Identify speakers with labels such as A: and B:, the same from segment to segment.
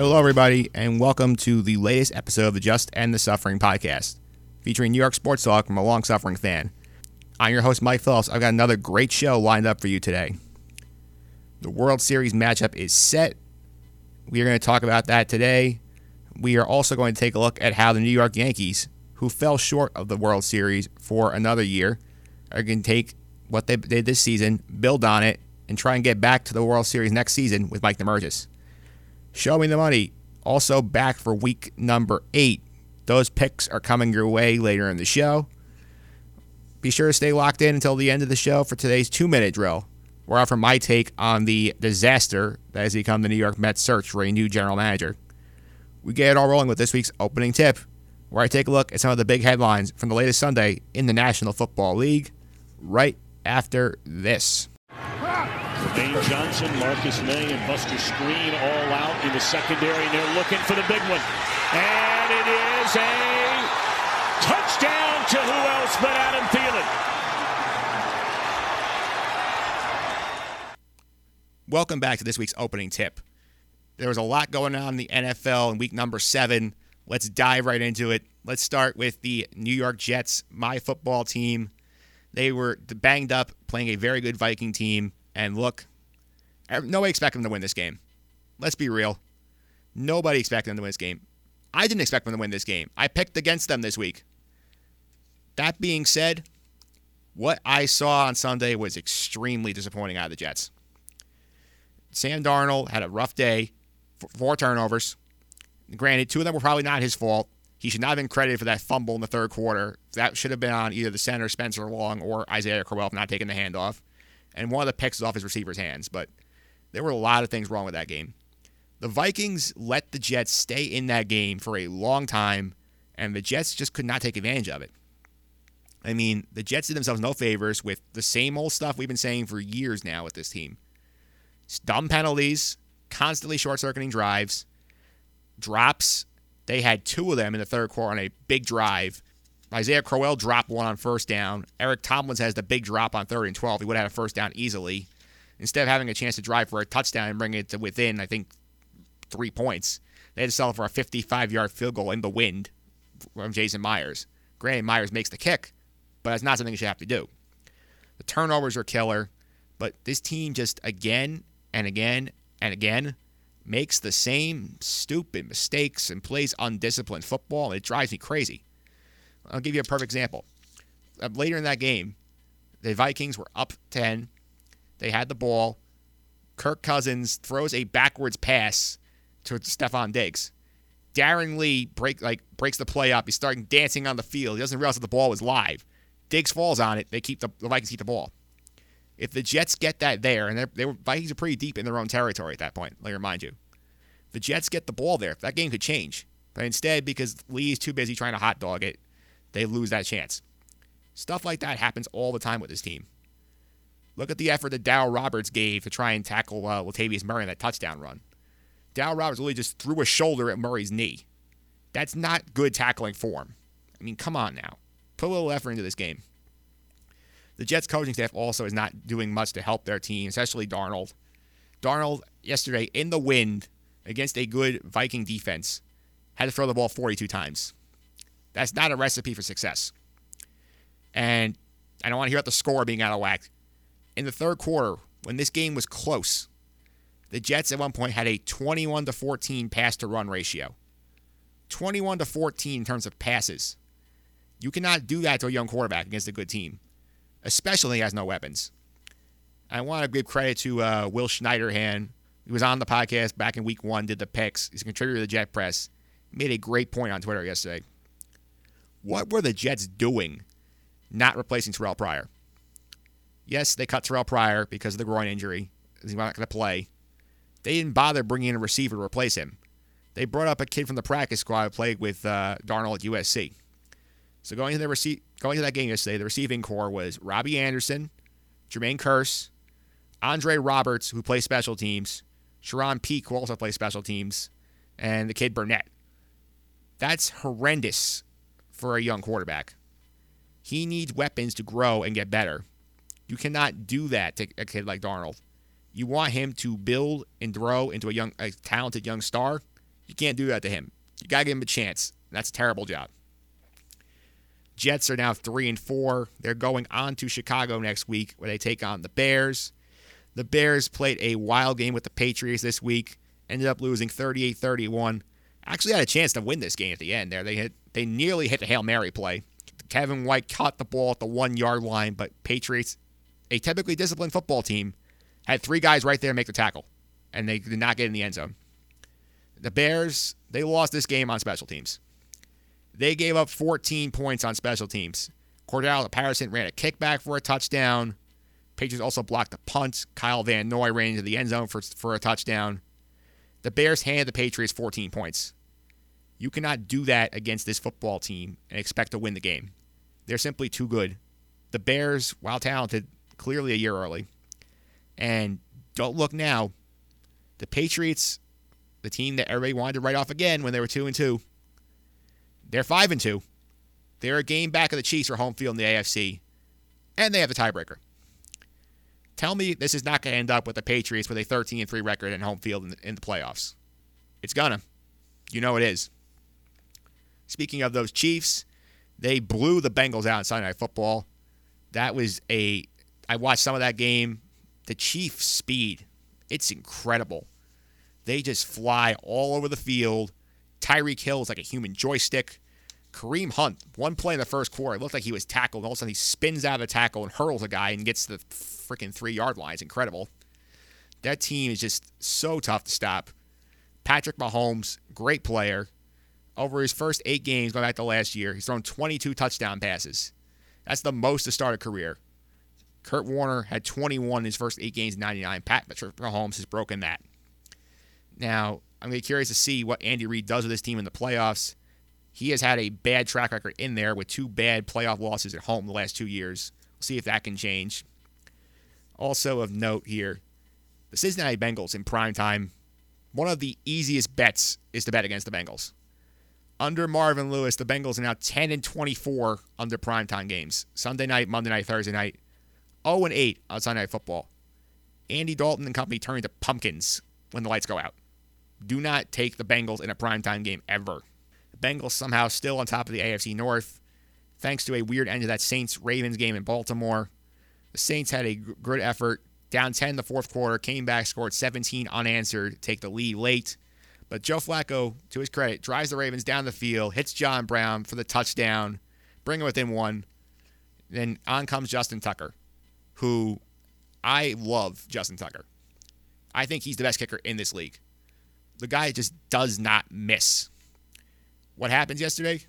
A: Hello, everybody, and welcome to the latest episode of the Just End the Suffering podcast, featuring New York sports talk from a long suffering fan. I'm your host, Mike Phillips. I've got another great show lined up for you today. The World Series matchup is set. We are going to talk about that today. We are also going to take a look at how the New York Yankees, who fell short of the World Series for another year, are going to take what they did this season, build on it, and try and get back to the World Series next season with Mike Demergis. Show me the money. Also back for week number eight. Those picks are coming your way later in the show. Be sure to stay locked in until the end of the show for today's two minute drill, where I offer my take on the disaster that has become the New York Mets search for a new general manager. We get it all rolling with this week's opening tip, where I take a look at some of the big headlines from the latest Sunday in the National Football League, right after this.
B: Dane Johnson, Marcus Maye, and Buster Skrine all out in the secondary, and they're looking for the big one. And it is a touchdown to who else but Adam Thielen.
A: Welcome back to this week's opening tip. There was a lot going on in the NFL in week number seven. Let's dive right into it. Let's start with the New York Jets, my football team. They were banged up, playing a very good Viking team. And look, nobody expected them to win this game. Let's be real. Nobody expected them to win this game. I didn't expect them to win this game. I picked against them this week. That being said, what I saw on Sunday was extremely disappointing out of the Jets. Sam Darnold had a rough day, four turnovers. Granted, two of them were probably not his fault. He should not have been credited for that fumble in the third quarter. That should have been on either the center, Spencer Long, or Isaiah Crowell for not taking the handoff. And one of the picks is off his receiver's hands. But there were a lot of things wrong with that game. The Vikings let the Jets stay in that game for a long time, and the Jets just could not take advantage of it. I mean, the Jets did themselves no favors with the same old stuff we've been saying for years now with this team. Dumb penalties, constantly short circuiting drives, drops. They had two of them in the third quarter on a big drive. Isaiah Crowell dropped one on first down. Eric Tomlinson has the big drop on third and 12. He would have had a first down easily. Instead of having a chance to drive for a touchdown and bring it to within, I think, three points, they had to settle for a 55 yard field goal in the wind from Jason Myers. Granted, Myers makes the kick, but that's not something you should have to do. The turnovers are killer, but this team just again and again and again makes the same stupid mistakes and plays undisciplined football. It drives me crazy. I'll give you a perfect example. Uh, later in that game, the Vikings were up 10. They had the ball. Kirk Cousins throws a backwards pass to Stefon Diggs. Darron Lee break like breaks the play up. He's starting dancing on the field. He doesn't realize that the ball was live. Diggs falls on it. They keep the, the Vikings keep the ball. If the Jets get that there, and they were Vikings are pretty deep in their own territory at that point, let me remind you. The Jets get the ball there. That game could change. But instead, because Lee is too busy trying to hot dog it, they lose that chance. Stuff like that happens all the time with this team. Look at the effort that Darryl Roberts gave to try and tackle uh, Latavius Murray in that touchdown run. Darryl Roberts literally just threw a shoulder at Murray's knee. That's not good tackling form. I mean, come on now. Put a little effort into this game. The Jets coaching staff also is not doing much to help their team, especially Darnold. Darnold, yesterday, in the wind against a good Viking defense, had to throw the ball 42 times. That's not a recipe for success. And I don't want to hear about the score being out of whack. In the third quarter, when this game was close, the Jets at one point had a 21 to 14 pass to run ratio. 21 to 14 in terms of passes. You cannot do that to a young quarterback against a good team especially he has no weapons. I want to give credit to uh, Will Schneiderhan. He was on the podcast back in week one, did the picks. He's a contributor to the Jet Press. He made a great point on Twitter yesterday. What were the Jets doing not replacing Terrell Pryor? Yes, they cut Terrell Pryor because of the groin injury. He's not going to play. They didn't bother bringing in a receiver to replace him. They brought up a kid from the practice squad who played with uh, Darnold at USC. So going to the rece- going to that game yesterday, the receiving corps was Robbie Anderson, Jermaine Kearse, Andre Roberts, who plays special teams, Charone Peake, who also plays special teams, and the kid Burnett. That's horrendous for a young quarterback. He needs weapons to grow and get better. You cannot do that to a kid like Darnold. You want him to build and grow into a young, a talented young star. You can't do that to him. You got to give him a chance. That's a terrible job. Jets are now 3 and 4. They're going on to Chicago next week where they take on the Bears. The Bears played a wild game with the Patriots this week, ended up losing 38-31. Actually had a chance to win this game at the end there. They hit they nearly hit the Hail Mary play. Kevin White caught the ball at the 1-yard line, but Patriots, a typically disciplined football team, had three guys right there make the tackle and they did not get in the end zone. The Bears, they lost this game on special teams. They gave up 14 points on special teams. Cordarrelle Patterson ran a kickback for a touchdown. Patriots also blocked a punt. Kyle Van Noy ran into the end zone for, for a touchdown. The Bears handed the Patriots 14 points. You cannot do that against this football team and expect to win the game. They're simply too good. The Bears, while talented, clearly a year early. And don't look now. The Patriots, the team that everybody wanted to write off again when they were 2 and 2, they're five and two. They're a game back of the Chiefs for home field in the AFC, and they have the tiebreaker. Tell me this is not going to end up with the Patriots with a 13 and three record and home field in the, in the playoffs. It's gonna. You know it is. Speaking of those Chiefs, they blew the Bengals out in Sunday Night Football. That was a. I watched some of that game. The Chiefs' speed, it's incredible. They just fly all over the field. Tyreek Hill is like a human joystick. Kareem Hunt, one play in the first quarter, it looked like he was tackled. All of a sudden, he spins out of the tackle and hurls a guy and gets the freaking three yard line. It's incredible. That team is just so tough to stop. Patrick Mahomes, great player. Over his first eight games, going back to last year, he's thrown 22 touchdown passes. That's the most to start a career. Kurt Warner had 21 in his first eight games, 99. Patrick Mahomes has broken that. Now, I'm going to be curious to see what Andy Reid does with this team in the playoffs. He has had a bad track record in there with two bad playoff losses at home the last two years. We'll see if that can change. Also of note here, the Cincinnati Bengals in prime time. One of the easiest bets is to bet against the Bengals. Under Marvin Lewis, the Bengals are now 10 and 24 under primetime games. Sunday night, Monday night, Thursday night. 0 and 8 on Sunday Night Football. Andy Dalton and company turn into pumpkins when the lights go out. Do not take the Bengals in a primetime game ever. The Bengals somehow still on top of the AFC North, thanks to a weird end to that Saints Ravens game in Baltimore. The Saints had a good effort, down 10 in the fourth quarter, came back, scored 17 unanswered, take the lead late. But Joe Flacco, to his credit, drives the Ravens down the field, hits John Brown for the touchdown, bring it within one. Then on comes Justin Tucker, who I love Justin Tucker. I think he's the best kicker in this league. The guy just does not miss. What happens yesterday?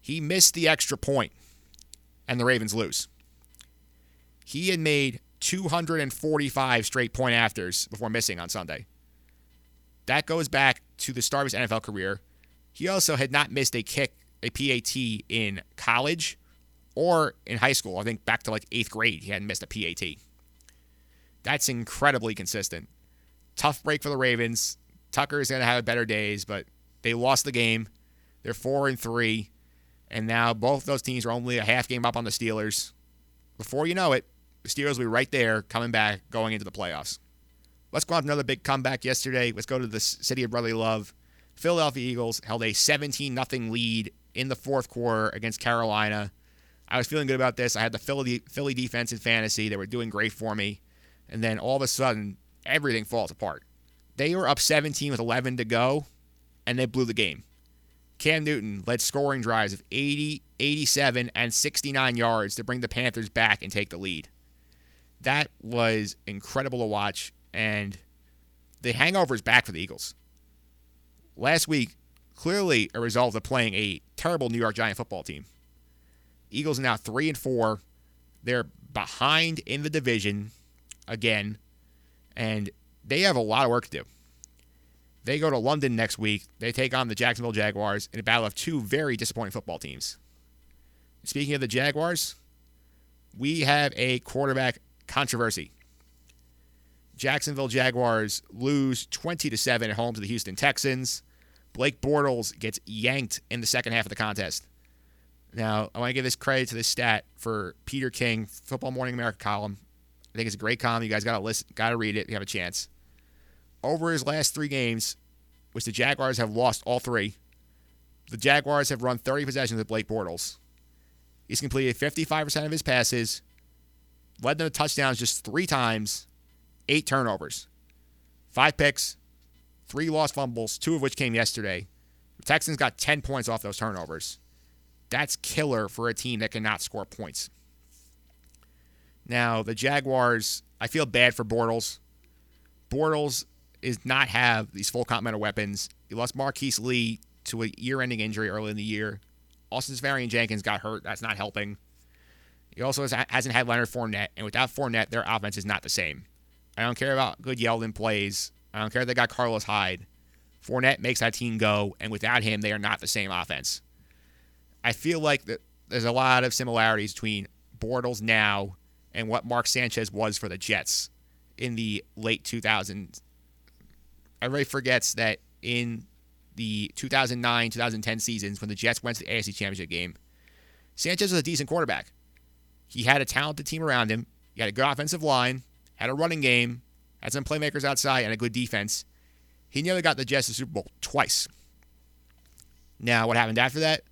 A: He missed the extra point, and the Ravens lose. He had made 245 straight point afters before missing on Sunday. That goes back to the start of his NFL career. He also had not missed a kick, a PAT in college or in high school. I think back to like eighth grade, he hadn't missed a PAT. That's incredibly consistent. Tough break for the Ravens. Tucker is going to have better days, but they lost the game. They're four and three, and now both those teams are only a half game up on the Steelers. Before you know it, the Steelers will be right there, coming back, going into the playoffs. Let's go on another big comeback yesterday. Let's go to the city of brotherly love. Philadelphia Eagles held a 17 0 lead in the fourth quarter against Carolina. I was feeling good about this. I had the Philly, Philly defense in fantasy. They were doing great for me. And then all of a sudden, everything falls apart. They were up 17 with 11 to go, and they blew the game. Cam Newton led scoring drives of 80, 87, and 69 yards to bring the Panthers back and take the lead. That was incredible to watch, and the hangover is back for the Eagles. Last week, clearly a result of playing a terrible New York Giant football team. Eagles now three and four. They're behind in the division again, and they have a lot of work to do. They go to London next week. They take on the Jacksonville Jaguars in a battle of two very disappointing football teams. Speaking of the Jaguars, we have a quarterback controversy. Jacksonville Jaguars lose 20 to 7 at home to the Houston Texans. Blake Bortles gets yanked in the second half of the contest. Now, I want to give this credit to this stat for Peter King, Football Morning America column. I think it's a great column. You guys got to listen, got to read it. If you have a chance. Over his last three games which the Jaguars have lost all three. The Jaguars have run 30 possessions with Blake Bortles. He's completed 55% of his passes, led them to touchdowns just three times, eight turnovers, five picks, three lost fumbles, two of which came yesterday. The Texans got 10 points off those turnovers. That's killer for a team that cannot score points. Now, the Jaguars, I feel bad for Bortles. Bortles is not have these full complement of weapons. He lost Marquise Lee to a year-ending injury early in the year. Austin Seferian-Jenkins got hurt. That's not helping. He also has, hasn't had Leonard Fournette, and without Fournette, their offense is not the same. I don't care about good Yeldon plays. I don't care if they got Carlos Hyde. Fournette makes that team go, and without him, they are not the same offense. I feel like the, there's a lot of similarities between Bortles now and what Mark Sanchez was for the Jets in the late 2000s. Everybody forgets that in the 2009 2010 seasons when the Jets went to the AFC Championship game, Sanchez was a decent quarterback. He had a talented team around him. He had a good offensive line, had a running game, had some playmakers outside, and a good defense. He nearly got the Jets to the Super Bowl twice. Now, what happened after that?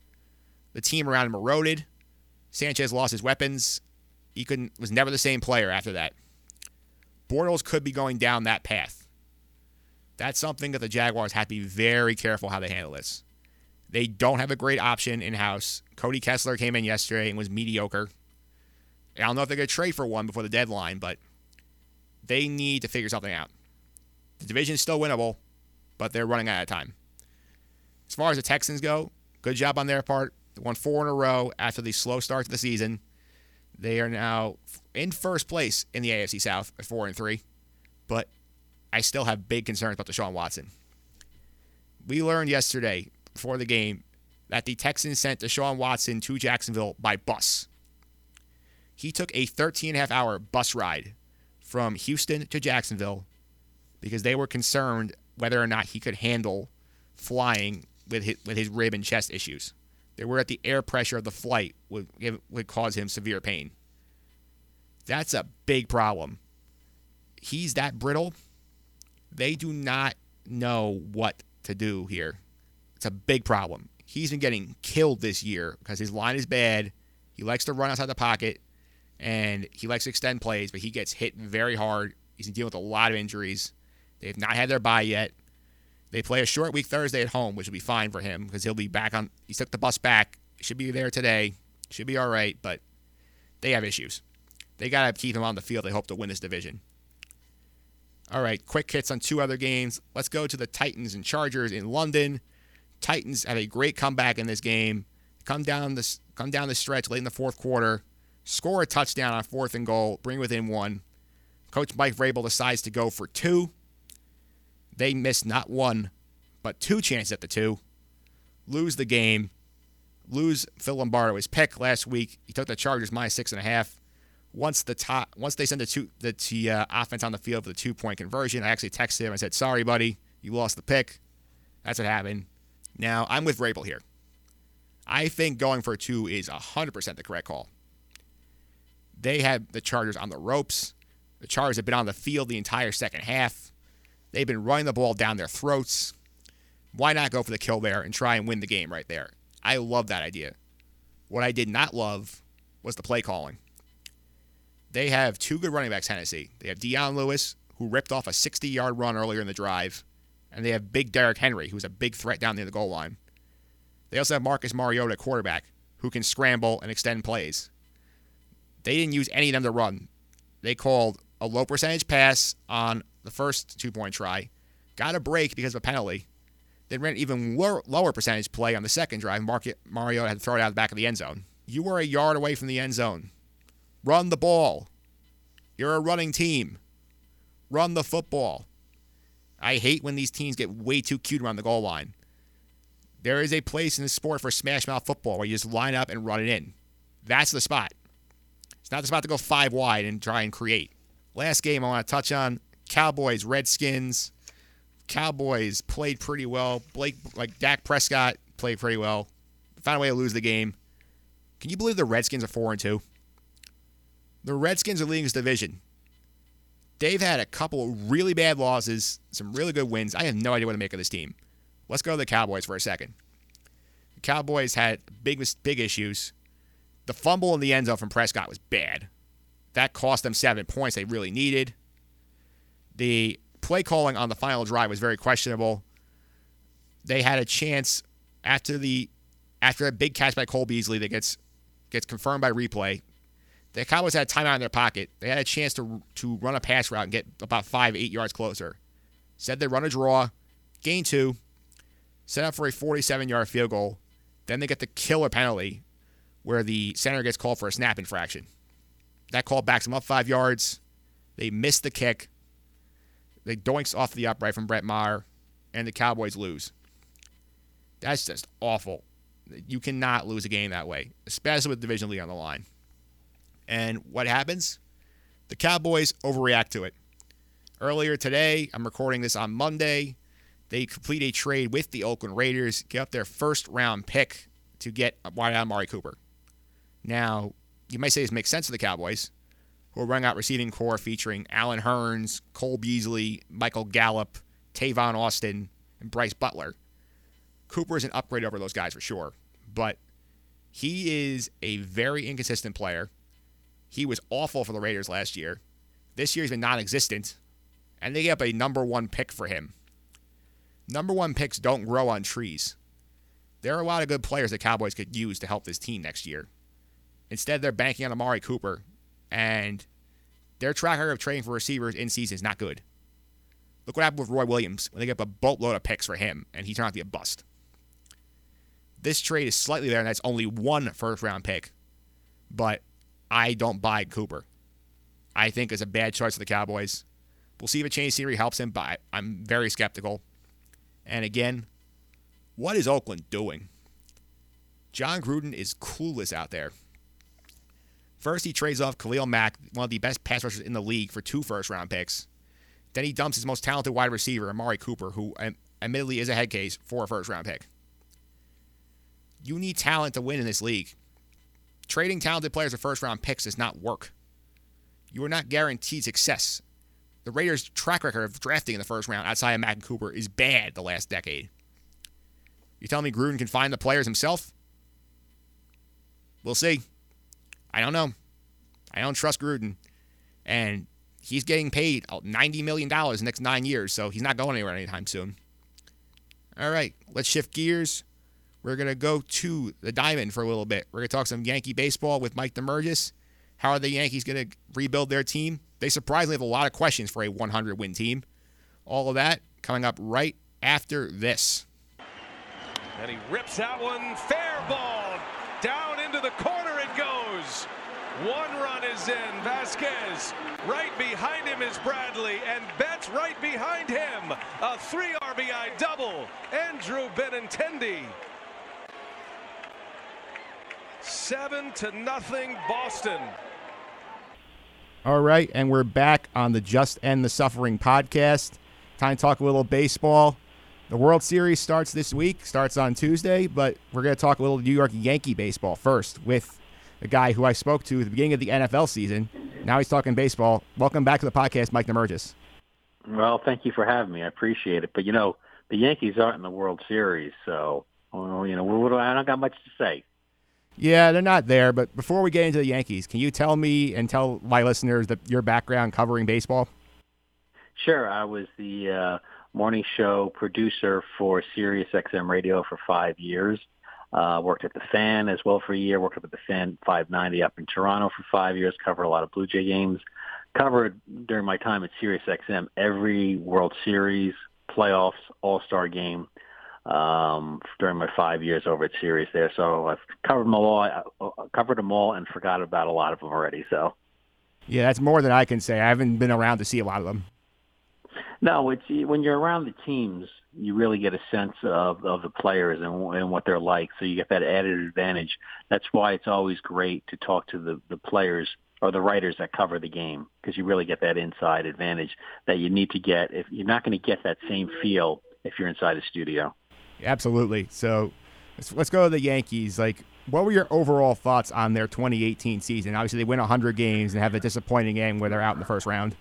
A: The team around him eroded. Sanchez lost his weapons. He couldn't was never the same player after that. Bortles could be going down that path. That's something that the Jaguars have to be very careful how they handle this. They don't have a great option in house. Cody Kessler came in yesterday and was mediocre. I don't know if they're going to trade for one before the deadline, but they need to figure something out. The division is still winnable, but they're running out of time. As far as the Texans go, good job on their part. They won four in a row after the slow start to the season. They are now in first place in the AFC South at four and three, but I still have big concerns about Deshaun Watson. We learned yesterday before the game that the Texans sent Deshaun Watson to Jacksonville by bus. He took a 13 and a half hour bus ride from Houston to Jacksonville because they were concerned whether or not he could handle flying with his, with his rib and chest issues. They were at the air pressure of the flight would would cause him severe pain. That's a big problem. He's that brittle. They do not know what to do here. It's a big problem. He's been getting killed this year because his line is bad. He likes to run outside the pocket and he likes to extend plays, but he gets hit very hard. He's dealing with a lot of injuries. They've not had their bye yet. They play a short week Thursday at home, which will be fine for him because he'll be back on. He took the bus back. Should be there today. Should be all right, but they have issues. They got to keep him on the field. They hope to win this division. All right, quick hits on two other games. Let's go to the Titans and Chargers in London. Titans had a great comeback in this game. Come down the come down the stretch late in the fourth quarter, score a touchdown on fourth and goal, bring within one. Coach Mike Vrabel decides to go for two. They miss not one, but two chances at the two. Lose the game. Lose Phil Lombardo his pick last week. He took the Chargers minus six and a half. Once the top, once they send the two the, the uh, offense on the field for the two point conversion, I actually texted him. I said, "Sorry, buddy, you lost the pick." That's what happened. Now I'm with Vrabel here. I think going for two is 100% the correct call. They had the Chargers on the ropes. The Chargers have been on the field the entire second half. They've been running the ball down their throats. Why not go for the kill there and try and win the game right there? I love that idea. What I did not love was the play calling. They have two good running backs, Tennessee. They have Dion Lewis, who ripped off a 60 yard run earlier in the drive, and they have big Derrick Henry, who's a big threat down near the goal line. They also have Marcus Mariota, quarterback, who can scramble and extend plays. They didn't use any of them to run. They called a low percentage pass on the first two point try, got a break because of a penalty, then ran an even lower, lower percentage play on the second drive. Mario had to throw it out the back of the end zone. You were a yard away from the end zone. Run the ball. You're a running team. Run the football. I hate when these teams get way too cute around the goal line. There is a place in the sport for smash mouth football where you just line up and run it in. That's the spot. It's not the spot to go five wide and try and create. Last game I want to touch on Cowboys, Redskins. Cowboys played pretty well. Blake, like Dak Prescott, played pretty well. Found a way to lose the game. Can you believe the Redskins are four and two? The Redskins are leading this division. They've had a couple of really bad losses, some really good wins. I have no idea what to make of this team. Let's go to the Cowboys for a second. The Cowboys had big big issues. The fumble in the end zone from Prescott was bad. That cost them seven points they really needed. The play calling on the final drive was very questionable. They had a chance after the after a big catch by Cole Beasley that gets gets confirmed by replay. The Cowboys had time out in their pocket. They had a chance to to run a pass route and get about five, eight yards closer. Said they run a draw, gain two, set up for a 47 yard field goal. Then they get the killer penalty where the center gets called for a snap infraction. That call backs them up five yards. They miss the kick. They doinks off the upright from Brett Maher, and the Cowboys lose. That's just awful. You cannot lose a game that way, especially with division lead on the line. And what happens? The Cowboys overreact to it. Earlier today, I'm recording this on Monday. They complete a trade with the Oakland Raiders, get up their first round pick to get wide out Amari Cooper. Now, you might say this makes sense to the Cowboys, who are running out receiving corps featuring Allen Hurns, Cole Beasley, Michael Gallup, Tavon Austin, and Brice Butler. Cooper is an upgrade over those guys for sure, but he is a very inconsistent player. He was awful for the Raiders last year. This year he's been non existent, and they gave up a number one pick for him. Number one picks don't grow on trees. There are a lot of good players the Cowboys could use to help this team next year. Instead, they're banking on Amari Cooper, and their track record of trading for receivers in season is not good. Look what happened with Roy Williams when they get a boatload of picks for him, and he turned out to be a bust. This trade is slightly there, and that's only one first round pick. But I don't buy Cooper. I think it's a bad choice for the Cowboys. We'll see if a change scenery helps him, but I'm very skeptical. And again, what is Oakland doing? Jon Gruden is clueless out there. First, he trades off Khalil Mack, one of the best pass rushers in the league, for two first round picks. Then he dumps his most talented wide receiver, Amari Cooper, who um, admittedly is a head case, for a first round pick. You need talent to win in this league. Trading talented players for first round picks does not work. You are not guaranteed success. The Raiders' track record of drafting in the first round outside of Mack and Cooper is bad the last decade. You telling me Gruden can find the players himself? We'll see. I don't know. I don't trust Gruden. And he's getting paid $90 million next nine years, so he's not going anywhere anytime soon. All right, let's shift gears. We're going to go to the diamond for a little bit. We're going to talk some Yankee baseball with Mike DeMurgis. How are the Yankees going to rebuild their team? They surprisingly have a lot of questions for a 100 win team. All of that coming up right after this.
C: And he rips that one fair ball down into the corner it goes. One run is in. Vazquez right behind him is Bradley and Betts right behind him. A three RBI double. Andrew Benintendi. Seven to nothing Boston.
A: All right, and we're back on the Just End the Suffering podcast. Time to talk a little baseball. The World Series starts this week, starts on Tuesday, but we're going to talk a little New York Yankee baseball first with a guy who I spoke to at the beginning of the NFL season. Now he's talking baseball. Welcome back to the podcast, Mike DeMurgis.
D: Well, thank you for having me. I appreciate it. But, you know, the Yankees aren't in the World Series, so, well, you know, I don't got much to say.
A: Yeah, they're not there. But before we get into the Yankees, can you tell me and tell my listeners that your background covering baseball?
D: Sure. I was the uh, morning show producer for Sirius XM Radio for five years. Uh, worked at the Fan as well for a year. Worked up at the Fan 590 up in Toronto for five years. Covered a lot of Blue Jay games. Covered during my time at Sirius XM every World Series, playoffs, All Star game um, during my five years over at Sirius there. So I've covered them all. I, covered them all and forgot about a lot of them already. So.
A: Yeah, that's more than I can say. I haven't been around to see a lot of them.
D: No, it's when you're around the teams, you really get a sense of of the players and, and what they're like. So you get that added advantage. That's why it's always great to talk to the the players or the writers that cover the game because you really get that inside advantage that you need to get. If you're not going to get that same feel if you're inside a studio.
A: Absolutely. So let's, let's go to the Yankees. Like, what were your overall thoughts on their 2018 season? Obviously, they win 100 games and have a disappointing game where they're out in the first round.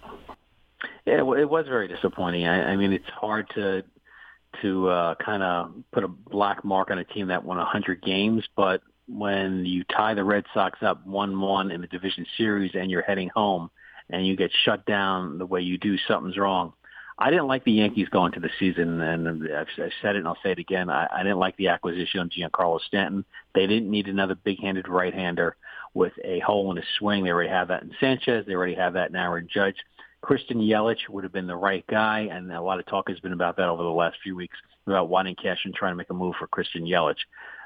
D: Yeah, it was very disappointing. I, I mean, it's hard to to uh, kind of put a black mark on a team that won 100 games, but when you tie the Red Sox up 1-1 in the division series and you're heading home and you get shut down the way you do, something's wrong. I didn't like the Yankees going to the season, and I've, I've said it and I'll say it again. I, I didn't like the acquisition of Giancarlo Stanton. They didn't need another big-handed right-hander with a hole in his swing. They already have that in Sanchez. They already have that in Aaron Judge. Christian Yelich would have been the right guy, and a lot of talk has been about that over the last few weeks about wanting cash and trying to make a move for Christian Yelich.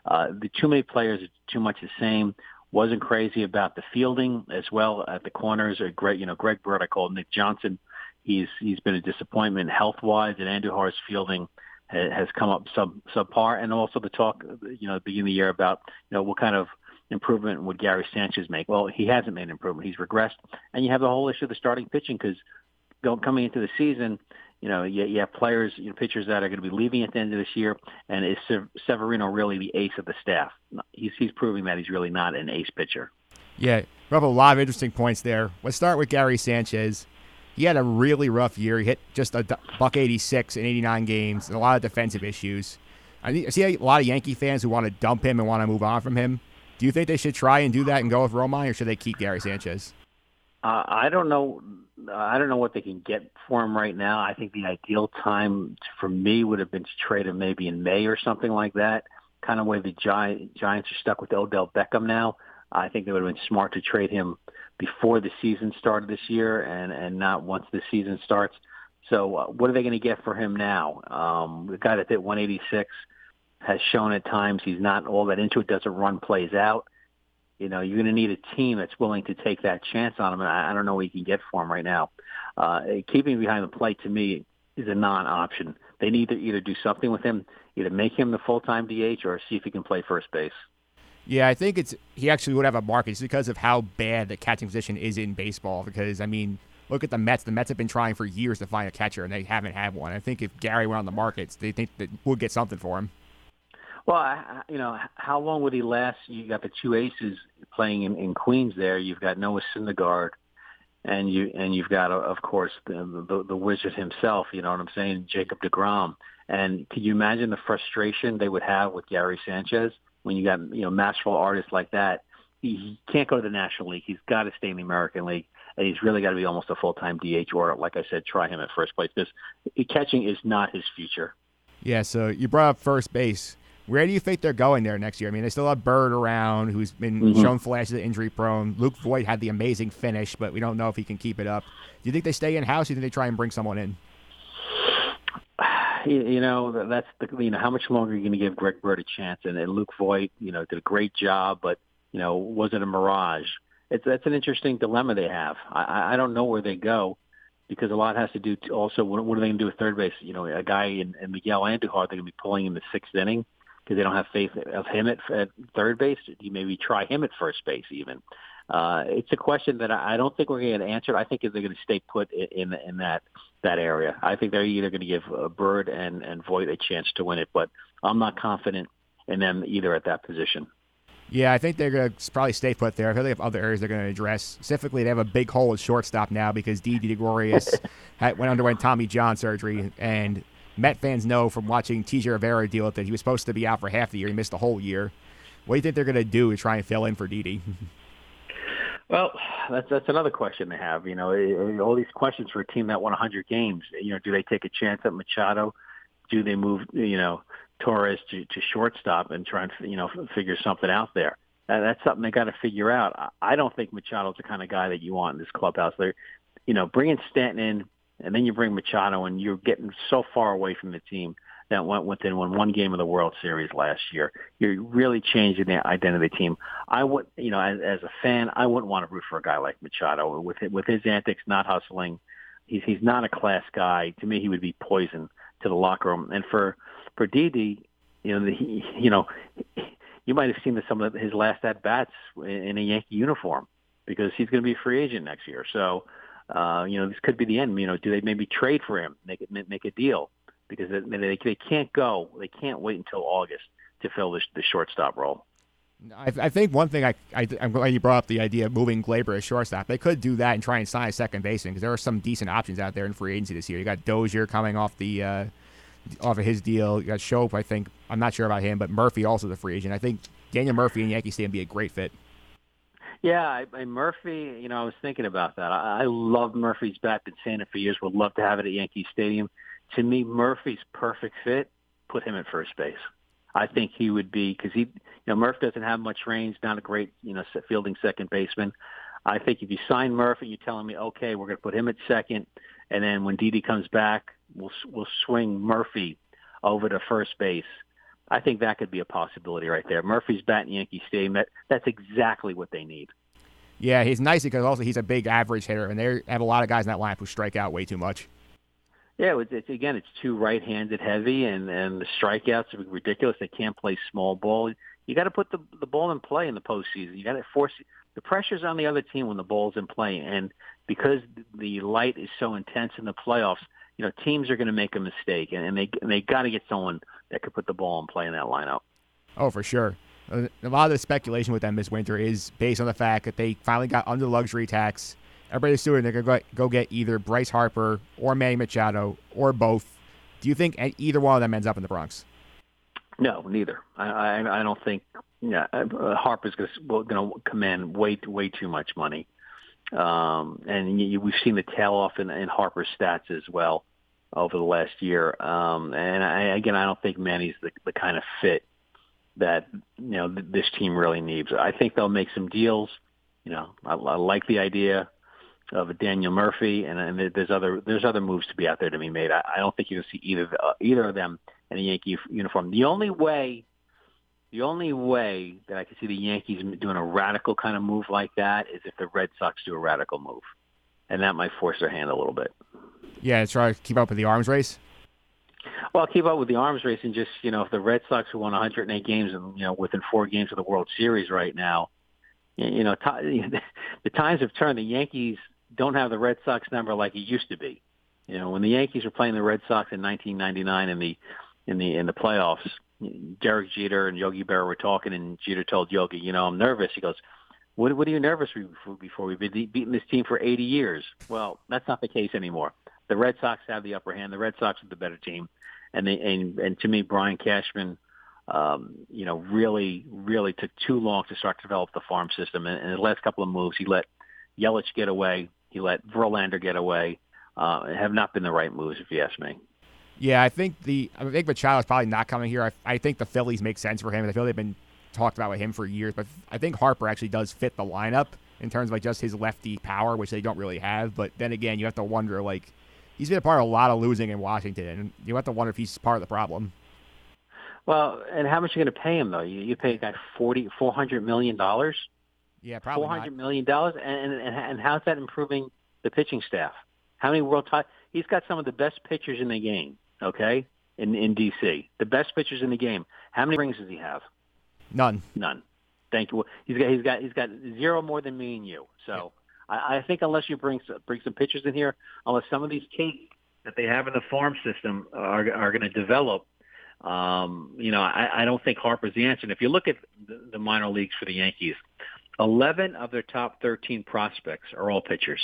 D: Uh, the too many players, too much the same. Wasn't crazy about the fielding as well at the corners. Or Greg, you know, Greg Bird, I called Nick Johnson. He's he's been a disappointment health wise, and Andujar's fielding has come up sub subpar. And also the talk, you know, at the beginning of the year about you know what kind of improvement would Gary Sanchez make? Well, he hasn't made an improvement. He's regressed, and you have the whole issue of the starting pitching because coming into the season, you know, you, you have players, you know, pitchers that are going to be leaving at the end of this year, and is Severino really the ace of the staff? He's he's proving that he's really not an ace pitcher.
A: Yeah, have a lot of interesting points there. Let's start with Gary Sanchez. He had a really rough year. He hit just a buck 86 in 89 games, and a lot of defensive issues. I see a lot of Yankee fans who want to dump him and want to move on from him. Do you think they should try and do that and go with Romine, or should they keep Gary Sanchez?
D: Uh, I don't know. I don't know what they can get for him right now. I think the ideal time for me would have been to trade him maybe in May or something like that. Kind of way the Gi- Giants are stuck with Odell Beckham now. I think they would have been smart to trade him before the season started this year, and and not once the season starts. So uh, what are they going to get for him now? Um, the guy that hit 186 has shown at times he's not all that into it, doesn't run plays out. You know, you're going to need a team that's willing to take that chance on him, and I, I don't know what you can get for him right now. Uh, keeping him behind the plate to me is a non-option. They need to either do something with him, either make him the full-time DH or see if he can play first base.
A: Yeah, I think it's he actually would have a market just because of how bad the catching position is in baseball. Because I mean, look at the Mets. The Mets have been trying for years to find a catcher, and they haven't had one. I think if Gary went on the markets, they think that we'll get something for him.
D: Well, I, you know, how long would he last? You got the two aces playing in, in Queens. There, you've got Noah Syndergaard, and you and you've got, uh, of course, the, the the wizard himself. You know what I'm saying, Jacob Degrom. And can you imagine the frustration they would have with Gary Sanchez when you got you know masterful artists like that? He, he can't go to the National League. He's got to stay in the American League, and he's really got to be almost a full time DH. Or, like I said, try him at first place because catching is not his future.
A: Yeah. So you brought up first base. Where do you think they're going there next year? I mean, they still have Bird around, who's been mm-hmm. shown flashes of injury prone. Luke Voit had the amazing finish, but we don't know if he can keep it up. Do you think they stay in house? Do you think they try and bring someone in?
D: You know, that's the you know how much longer are you going to give Greg Bird a chance? And, and Luke Voit, you know, did a great job, but you know, was it a mirage? It's that's an interesting dilemma they have. I, I don't know where they go because a lot has to do to also what, what are they going to do with third base? You know, a guy in, in Miguel Andujar, they're going to be pulling in the sixth inning because they don't have faith of him at, at third base. Do You maybe try him at first base even. Uh, it's a question that I don't think we're going to get answered. I think they're going to stay put in in that that area. I think they're either going to give uh, Bird and and Voit a chance to win it, but I'm not confident in them either at that position.
A: Yeah, I think they're going to probably stay put there. I feel they have other areas they're going to address. Specifically, they have a big hole at shortstop now because Didi Gregorius went underwent Tommy John surgery, and Met fans know from watching TJ Rivera deal with it, he was supposed to be out for half the year. He missed the whole year. What do you think they're going to do to try and fill in for Didi?
D: Well, that's that's another question they have. You know, eh, eh, all these questions for a team that won 100 games. You know, do they take a chance at Machado? Do they move, you know, Torres to, to shortstop and try and you know figure something out there? that's something they got to figure out. I don't think Machado's the kind of guy that you want in this clubhouse. They're, you know, bringing Stanton in and then you bring Machado, and you're getting so far away from the team that went within won one game of the World Series last year. You're really changing the identity of the team. I would, you know, as, as a fan, I wouldn't want to root for a guy like Machado with with his antics, not hustling. He's he's not a class guy. To me, he would be poison to the locker room. And for for Didi, you know, the, he, you know, you might have seen some of his last at bats in a Yankee uniform because he's going to be a free agent next year. So uh, you know, this could be the end. You know, do they maybe trade for him, make it make a deal because they they, they can't go, they can't wait until August to fill the, the shortstop role.
A: I, I think one thing I, I am glad you brought up the idea of moving Gleyber as shortstop. They could do that and try and sign a second baseman because there are some decent options out there in free agency this year. You got Dozier coming off the uh, off of his deal. You got Schoop, I think. I'm not sure about him, but Murphy also the free agent. I think Daniel Murphy and Yankee Stadium be a great fit.
D: Yeah, I, I, Murphy. You know, I was thinking about that. I, I love Murphy's bat. Been saying it for years. Would love to have it at Yankee Stadium. To me, Murphy's perfect fit. Put him at first base. I think he would be because he, you know, Murph doesn't have much range. Not a great, you know, fielding second baseman. I think if you sign Murphy, you're telling me, okay, we're going to put him at second, and then when Didi comes back, we'll we'll swing Murphy over to first base I think that could be a possibility right there. Murphy's Bat batting Yankee Stadium. That, that's exactly what they need.
A: Yeah, he's nice because also he's a big average hitter, and they have a lot of guys in that lineup who strike out way too much.
D: Yeah, it's, it's again, it's too right-handed heavy, and and the strikeouts are ridiculous. They can't play small ball. You got to put the the ball in play in the postseason. You got to force the pressures on the other team when the ball's in play, and because the light is so intense in the playoffs, you know, teams are going to make a mistake, and, and they and they got to get someone that could put the ball in play in that lineup.
A: Oh, for sure. A lot of the speculation with them this winter is based on the fact that they finally got under the luxury tax. Everybody's assuming they're going to go get either Bryce Harper or Manny Machado or both. Do you think either one of them ends up in the Bronx?
D: No, neither. I I, I don't think. Yeah, uh, Harper's going to command way way too much money, um, and you, we've seen the tail off in, in Harper's stats as well over the last year. Um, and I, again, I don't think Manny's the, the kind of fit that you know th- this team really needs. I think they'll make some deals. You know, I, I like the idea of Daniel Murphy, and, and there's other there's other moves to be out there to be made. I, I don't think you're going to see either uh, either of them in a Yankee uniform. The only way, the only way that I can see the Yankees doing a radical kind of move like that is if the Red Sox do a radical move, and that might force their hand a little bit.
A: Yeah, try to keep up with the arms race.
D: Well, keep up with the arms race and just you know if the Red Sox who won 108 games and you know within four games of the World Series right now, you know the times have turned. The Yankees don't have the Red Sox number like it used to be. You know when the Yankees were playing the Red Sox in 1999 in the in the in the playoffs, Derek Jeter and Yogi Berra were talking, and Jeter told Yogi, you know I'm nervous. He goes, what, what are you nervous for before we've been beating this team for 80 years? Well, that's not the case anymore the Red Sox have the upper hand. The Red Sox are the better team, and they, and and to me, Brian Cashman, um, you know, really really took too long to start to develop the farm system. And in the last couple of moves, he let Yelich get away, he let Verlander get away. Uh, have not been the right moves, if you ask me.
A: Yeah, I think the I think Machado is probably not coming here. I, I think the Phillies make sense for him. I feel they've been talked about with him for years, but I think Harper actually does fit the lineup in terms of like just his lefty power, which they don't really have. But then again, you have to wonder like he's been a part of a lot of losing in Washington, and you have to wonder if he's part of the problem.
D: Well, and how much are you going to pay him though? You, you pay a guy forty, four hundred million dollars.
A: Yeah, probably
D: four hundred million dollars, and, and and how's that improving the pitching staff? How many world titles? He's got some of the best pitchers in the game. Okay, in in DC, the best pitchers in the game. How many rings does he have?
A: None.
D: None. Thank you. He's got he's got he's got zero more than me and you. So I, I think unless you bring bring some pitchers in here, unless some of these kids that they have in the farm system are are going to develop, um, you know, I, I don't think Harper's the answer. And if you look at the, the minor leagues for the Yankees, 11 of their top 13 prospects are all pitchers.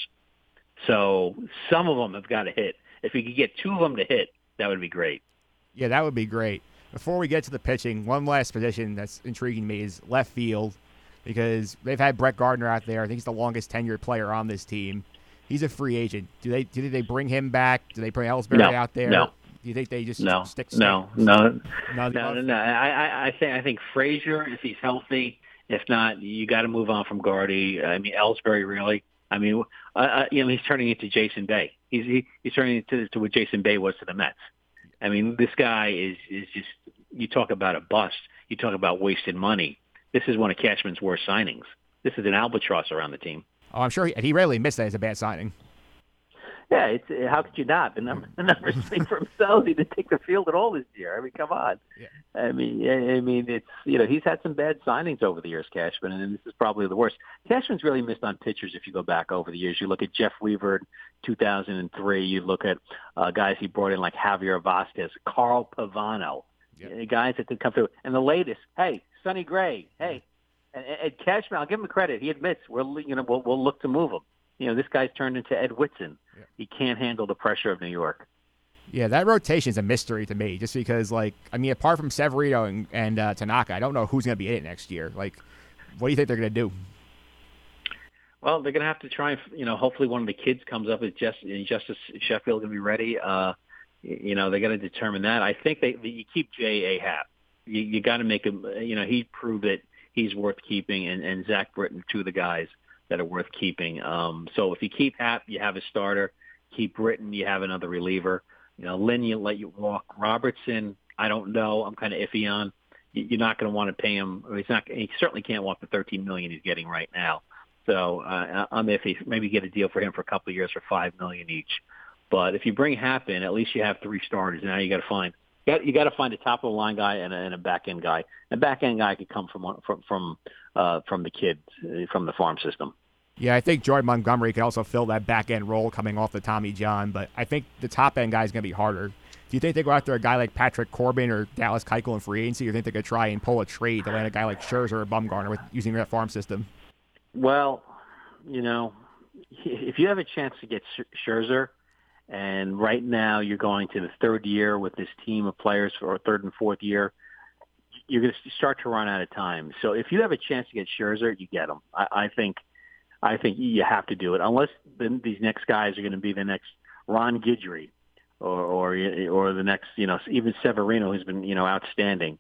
D: So some of them have got to hit. If you could get two of them to hit, that would be great.
A: Yeah, that would be great. Before we get to the pitching, one last position that's intriguing me is left field because they've had Brett Gardner out there. I think he's the longest tenured player on this team. He's a free agent. Do they do they bring him back? Do they bring Ellsbury
D: no,
A: out there?
D: No.
A: Do you think they just
D: no,
A: stick?
D: No, no, no, no, no, no. I, I think I think Frazier, if he's healthy. If not, you got to move on from Gardy. I mean, Ellsbury, really. I mean, uh, uh, you know, he's turning into Jason Bay. He's he, he's turning into to what Jason Bay was to the Mets. I mean, this guy is is just. You talk about a bust. You talk about wasted money this is one of Cashman's worst signings. This is an albatross around the team.
A: Oh, I'm sure he, he rarely missed that as a bad signing.
D: Yeah, it's how could you not? The, number, the numbers speak for themselves. He didn't take the field at all this year. I mean, come on. Yeah. I mean, I mean, it's you know he's had some bad signings over the years, Cashman, and this is probably the worst. Cashman's really missed on pitchers. If you go back over the years, you look at Jeff Weaver, 2003. You look at uh, guys he brought in like Javier Vazquez, Carl Pavano, yeah. guys that did come through. And the latest, hey, Sonny Gray, hey, and, and Cashman, I'll give him credit. He admits we'll you know we'll, we'll look to move him. You know, this guy's turned into Ed Whitson. Yeah. He can't handle the pressure of New York.
A: Yeah, that rotation is a mystery to me, just because, like, I mean, apart from Severino and, and uh, Tanaka, I don't know who's going to be in it next year. Like, what do you think they're going to do?
D: Well, they're going to have to try and, you know, hopefully one of the kids comes up. Is just Justus Sheffield going to be ready? Uh, you know, they got to determine that. I think they, they you keep J.A. Happ. You, you got to make him. You know, he proved that he's worth keeping, and, and Zach Britton, two of the guys that are worth keeping. Um, so if you keep Happ, you have a starter. Keep Britton, you have another reliever. You know, Lynn, you let you walk. Robertson, I don't know. I'm kind of iffy on. You're not going to want to pay him. He's not. He certainly can't want the 13 million he's getting right now. So uh, I'm iffy. Maybe get a deal for him for a couple of years for five million each. But if you bring Happ in, at least you have three starters. Now you got to find got, you got to find a top of the line guy and a, and a back end guy. A back end guy could come from from from uh, from the kids uh, from the farm system.
A: Yeah, I think Jordan Montgomery could also fill that back end role coming off the Tommy John, but I think the top end guy is going to be harder. Do you think they go after a guy like Patrick Corbin or Dallas Keuchel in free agency, or do you think they could try and pull a trade to land a guy like Scherzer or Bumgarner with using that farm system?
D: Well, you know, if you have a chance to get Scherzer, and right now you're going to the third year with this team of players for third and fourth year, you're going to start to run out of time. So if you have a chance to get Scherzer, you get him. I, I think – I think you have to do it unless the, these next guys are going to be the next Ron Guidry or or or the next you know even Severino who's been you know outstanding.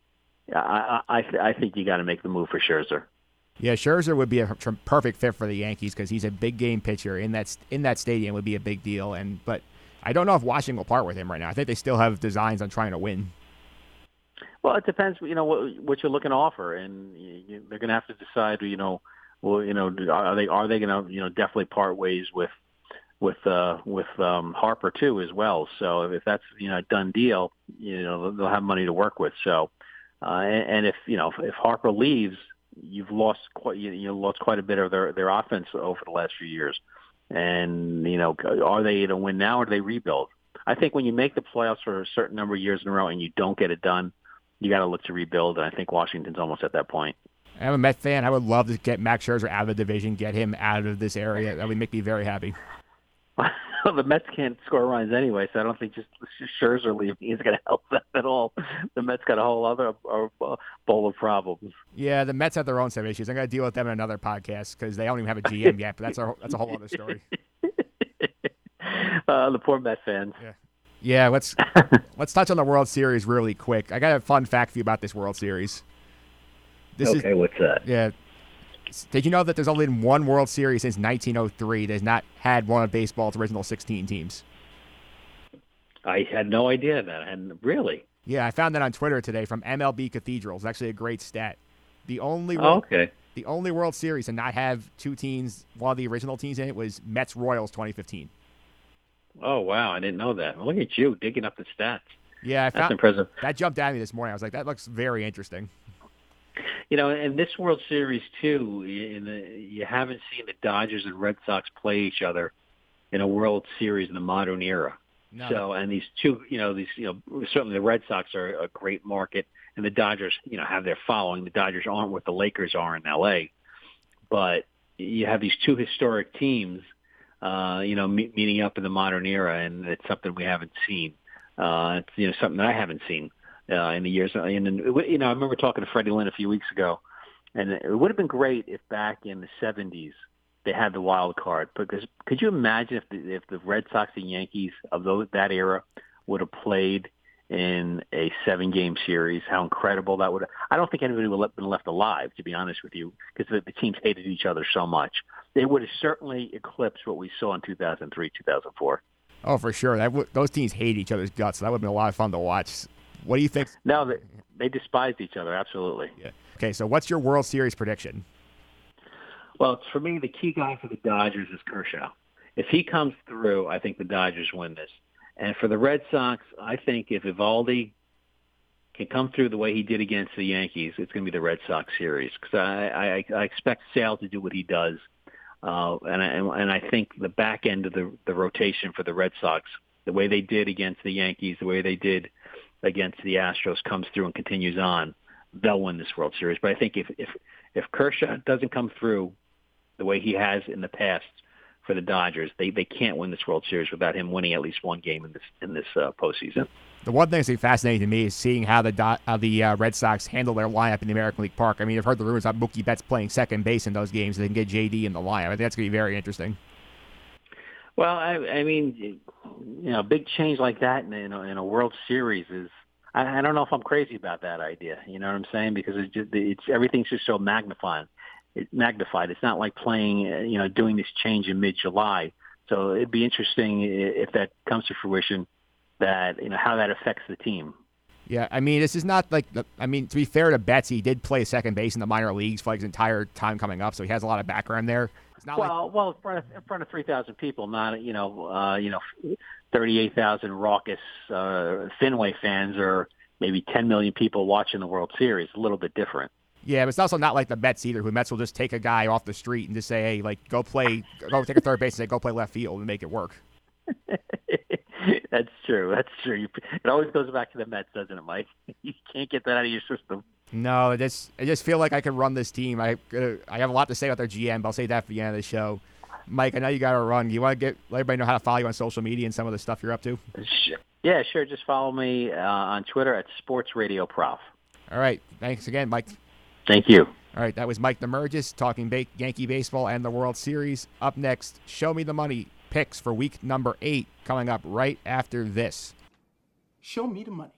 D: I I, I think you got to make the move for Scherzer.
A: Yeah, Scherzer would be a perfect fit for the Yankees because he's a big game pitcher. In that in that stadium would be a big deal. And but I don't know if Washington will part with him right now. I think they still have designs on trying to win.
D: Well, it depends. You know what what you're looking to offer, and you, they're going to have to decide. You know well, you know, are they are they going to you know definitely part ways with with uh, with um, Harper too as well. So if that's you know a done deal, you know they'll have money to work with. So uh, and, and if you know if, if Harper leaves, you've lost quite you, you lost quite a bit of their their offense over the last few years. And you know, are they going to win now or do they rebuild? I think when you make the playoffs for a certain number of years in a row and you don't get it done, you got to look to rebuild. And I think Washington's almost at that point.
A: I'm a Met fan. I would love to get Max Scherzer out of the division, get him out of this area. That would make me very happy.
D: Well, the Mets can't score runs anyway, so I don't think just Scherzer leaving is going to help them at all. The Mets got a whole other uh, bowl of problems.
A: Yeah, the Mets have their own set of issues. I'm going to deal with them in another podcast because they don't even have a GM yet. But that's a that's a whole other story.
D: uh, the poor Mets fans.
A: Yeah. Yeah, let's let's touch on the World Series really quick. I got a fun fact for you about this World Series.
D: This okay, is, what's that?
A: Yeah. Did you know that there's only been one World Series since 1903 that has not had one of baseball's original 16 teams?
D: I had no idea that. And really?
A: Yeah, I found that on Twitter today from MLB Cathedral. It's actually a great stat. The only oh,
D: World, oh, okay.
A: The only World Series to not have two teams, one of the original teams in it, was Mets Royals 2015.
D: Oh wow, I didn't know that. Well, look at you digging up the stats.
A: Yeah, I
D: found, That's impressive.
A: That jumped at me this morning. I was like, that looks very interesting
D: you know, in this World Series too, in the, you haven't seen the Dodgers and Red Sox play each other in a World Series in the modern era. No. So, and these two, you know, these, you know, certainly the Red Sox are a great market, and the Dodgers, you know, have their following. The Dodgers aren't what the Lakers are in L.A., but you have these two historic teams, uh, you know, me- meeting up in the modern era, and it's something we haven't seen. Uh, it's you know something that I haven't seen uh, in the years. And, and you know, I remember talking to Freddie Lynn a few weeks ago, and it would have been great if back in the '70s they had the wild card. Because could you imagine if the, if the Red Sox and Yankees of those, that era would have played in a seven-game series? How incredible that would! Have, I don't think anybody would have been left alive, to be honest with you, because the, the teams hated each other so much. They would have certainly eclipsed what we saw in 2003, 2004.
A: Oh, for sure. That w- those teams hate each other's guts. So that would have been a lot of fun to watch. What do you think?
D: No, they, they despised each other. Absolutely.
A: Yeah. Okay, so what's your World Series prediction?
D: Well, for me, the key guy for the Dodgers is Kershaw. If he comes through, I think the Dodgers win this. And for the Red Sox, I think if Eovaldi can come through the way he did against the Yankees, it's going to be the Red Sox series because I, I, I expect Sale to do what he does, uh, and I, and I think the back end of the the rotation for the Red Sox, the way they did against the Yankees, the way they did against the Astros comes through and continues on, they'll win this World Series. But I think if if if Kershaw doesn't come through the way he has in the past for the Dodgers. They they can't win this World Series without him winning at least one game in this in this uh, postseason.
A: The one thing that's fascinating to me is seeing how the how the uh, Red Sox handle their lineup in the American League Park. I mean, I've heard the rumors about Mookie Betts playing second base in those games. They can get JD in the lineup. I think that's going to be very interesting.
D: Well, I, I mean, you know, a big change like that in, a, in a World Series is. I, I don't know if I'm crazy about that idea. You know what I'm saying? Because it's just, it's everything's just so magnified. It magnified. It's not like playing, uh, you know, doing this change in mid-July. So it'd be interesting if that comes to fruition. That you know how that affects the team.
A: Yeah, I mean, this is not like the, I mean, to be fair to Betsy, he did play second base in the minor leagues for like his entire time coming up, so he has a lot of background there.
D: It's not well, like, well, in front of, in front of three thousand people, not you know, uh, you know, thirty-eight thousand raucous uh, Fenway fans, or maybe ten million people watching the World Series. A little bit different.
A: Yeah, but it's also not like the Mets either. Who Mets will just take a guy off the street and just say, "Hey, like, go play, go take a third base and say, go play left field and make it work."
D: That's true. That's true. You, it always goes back to the Mets, doesn't it, Mike? You can't get that out of your system.
A: No, I just I just feel like I can run this team. I uh, I have a lot to say about their GM, but I'll say that for the end of the show. Mike, I know you got to run. You want to get let everybody know how to follow you on social media and some of the stuff you're up to?
D: Sure. Yeah, sure. Just follow me uh, on Twitter at Sports Radio Prof.
A: All right. Thanks again, Mike.
D: Thank you.
A: All right, that was Mike Demergis talking Yankee baseball and the World Series. Up next, Show Me the Money picks for week number eight coming up right after this.
E: Show me the money.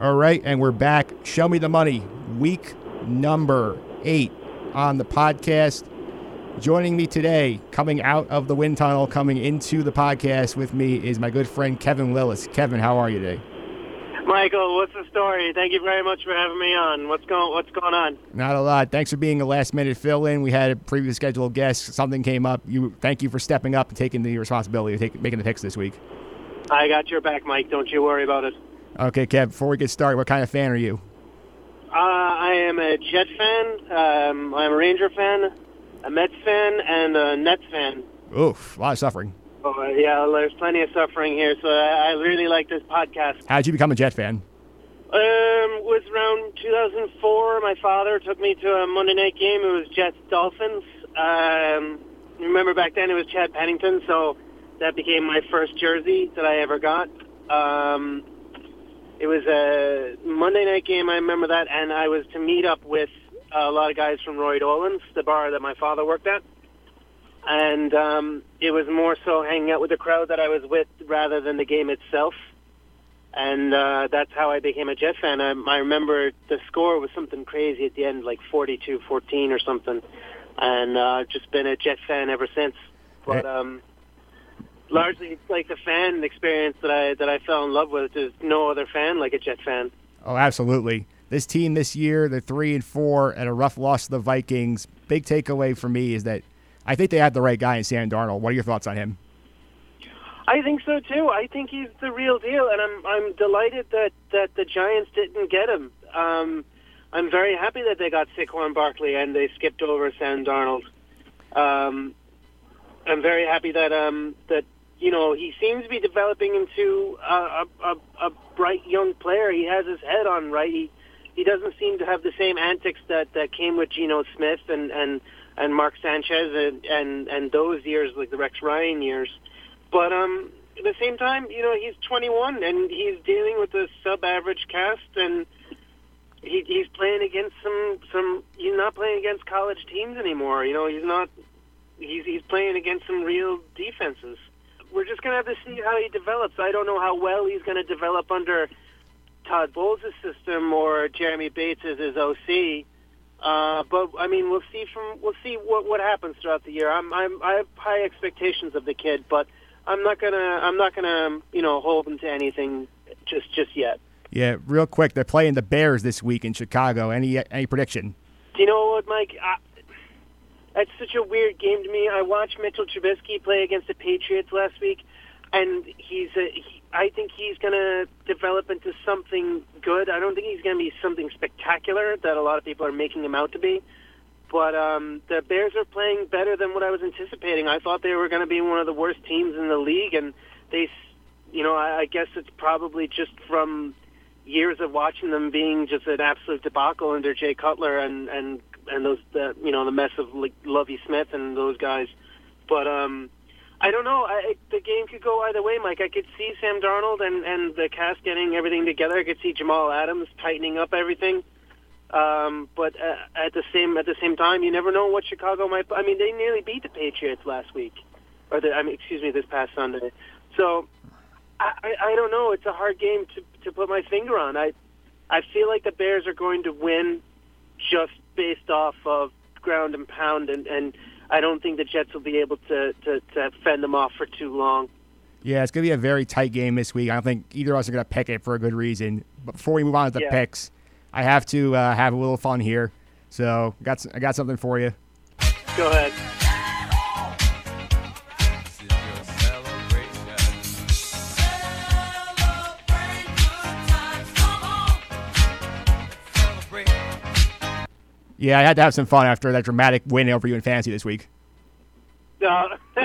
A: All right, and we're back. Show me the money. Week number eight on the podcast. Joining me today, coming out of the wind tunnel, coming into the podcast with me, is my good friend Kevin Lillis. Kevin, how are you today?
F: Michael, what's the story? Thank you very much for having me on. What's going What's going on?
A: Not a lot. Thanks for being a last minute fill in. We had a previous scheduled guest. Something came up. You thank you for stepping up and taking the responsibility of take, making the picks this week.
F: I got your back, Mike. Don't you worry about it.
A: Okay, Kev. Before we get started, what kind of fan are you?
F: Uh, I am a Jet fan. Um, I'm a Ranger fan, a Mets fan, and a Nets fan.
A: Oof, a lot of suffering.
F: Oh, yeah, there's plenty of suffering here, so I, I really like this podcast.
A: How did you become a Jet fan?
F: Um, was around 2004. My father took me to a Monday night game. It was Jets Dolphins. Um, remember back then it was Chad Pennington, so that became my first jersey that I ever got. Um, it was a Monday night game. I remember that, and I was to meet up with a lot of guys from Roy Dolan's, the bar that my father worked at. And um, it was more so hanging out with the crowd that I was with rather than the game itself. And uh, that's how I became a Jet fan. I, I remember the score was something crazy at the end, like 42-14 or something. And uh, just been a Jet fan ever since. But um, largely it's like the fan experience that I that I fell in love with. There's no other fan like a Jet fan.
A: Oh, absolutely. This team this year, they're three and four at a rough loss to the Vikings. Big takeaway for me is that I think they had the right guy in Sam Darnold. What are your thoughts on him?
F: I think so too. I think he's the real deal, and I'm I'm delighted that that the Giants didn't get him. Um, I'm very happy that they got Saquon Barkley and they skipped over Sam Darnold. Um, I'm very happy that um, that you know, he seems to be developing into a, a, a bright young player. He has his head on right. He he doesn't seem to have the same antics that that came with Geno Smith and and and Mark Sanchez and and and those years like the Rex Ryan years. But um, at the same time, you know, he's 21 and he's dealing with a sub-average cast and. He, he's playing against some some. He's not playing against college teams anymore. You know, he's not. He's he's playing against some real defenses we're just going to have to see how he develops. I don't know how well he's going to develop under Todd Bowles' system or Jeremy Bates as his OC. Uh, but I mean, we'll see from we'll see what what happens throughout the year. I'm, I'm I have high expectations of the kid, but I'm not gonna I'm not gonna you know hold him to anything just just yet.
A: Yeah, real quick, they're playing the Bears this week in Chicago. Any any prediction?
F: Do you know what, Mike? I, that's such a weird game to me. I watched Mitchell Trubisky play against the Patriots last week, and he's a, he, I think he's going to develop into something good. I don't think he's going to be something spectacular that a lot of people are making him out to be. but um, the Bears are playing better than what I was anticipating. I thought they were going to be one of the worst teams in the league, and they, you know, I, I guess it's probably just from years of watching them being just an absolute debacle under Jay Cutler and and and those the you know the mess of like Lovie Smith and those guys. But um, I don't know. I, the game could go either way, Mike. I could see Sam Darnold and and the cast getting everything together. I could see Jamal Adams tightening up everything. Um, but uh, at the same at the same time, you never know what Chicago might. I mean, they nearly beat the Patriots last week, or the, I mean, excuse me, this past Sunday. So I, I, I don't know. It's a hard game to to put my finger on. I I feel like the Bears are going to win just based off of ground and pound, and and I don't think the Jets will be able to to, to fend them off for too long.
A: Yeah, it's going to be a very tight game this week. I don't think either of us are going to pick it for a good reason. But before we move on to the
F: Yeah.
A: picks, I have to uh, have a little fun here. So got I got something for you.
F: Go ahead.
A: Yeah, I had to have some fun after that dramatic win over you in fantasy this week.
F: Uh,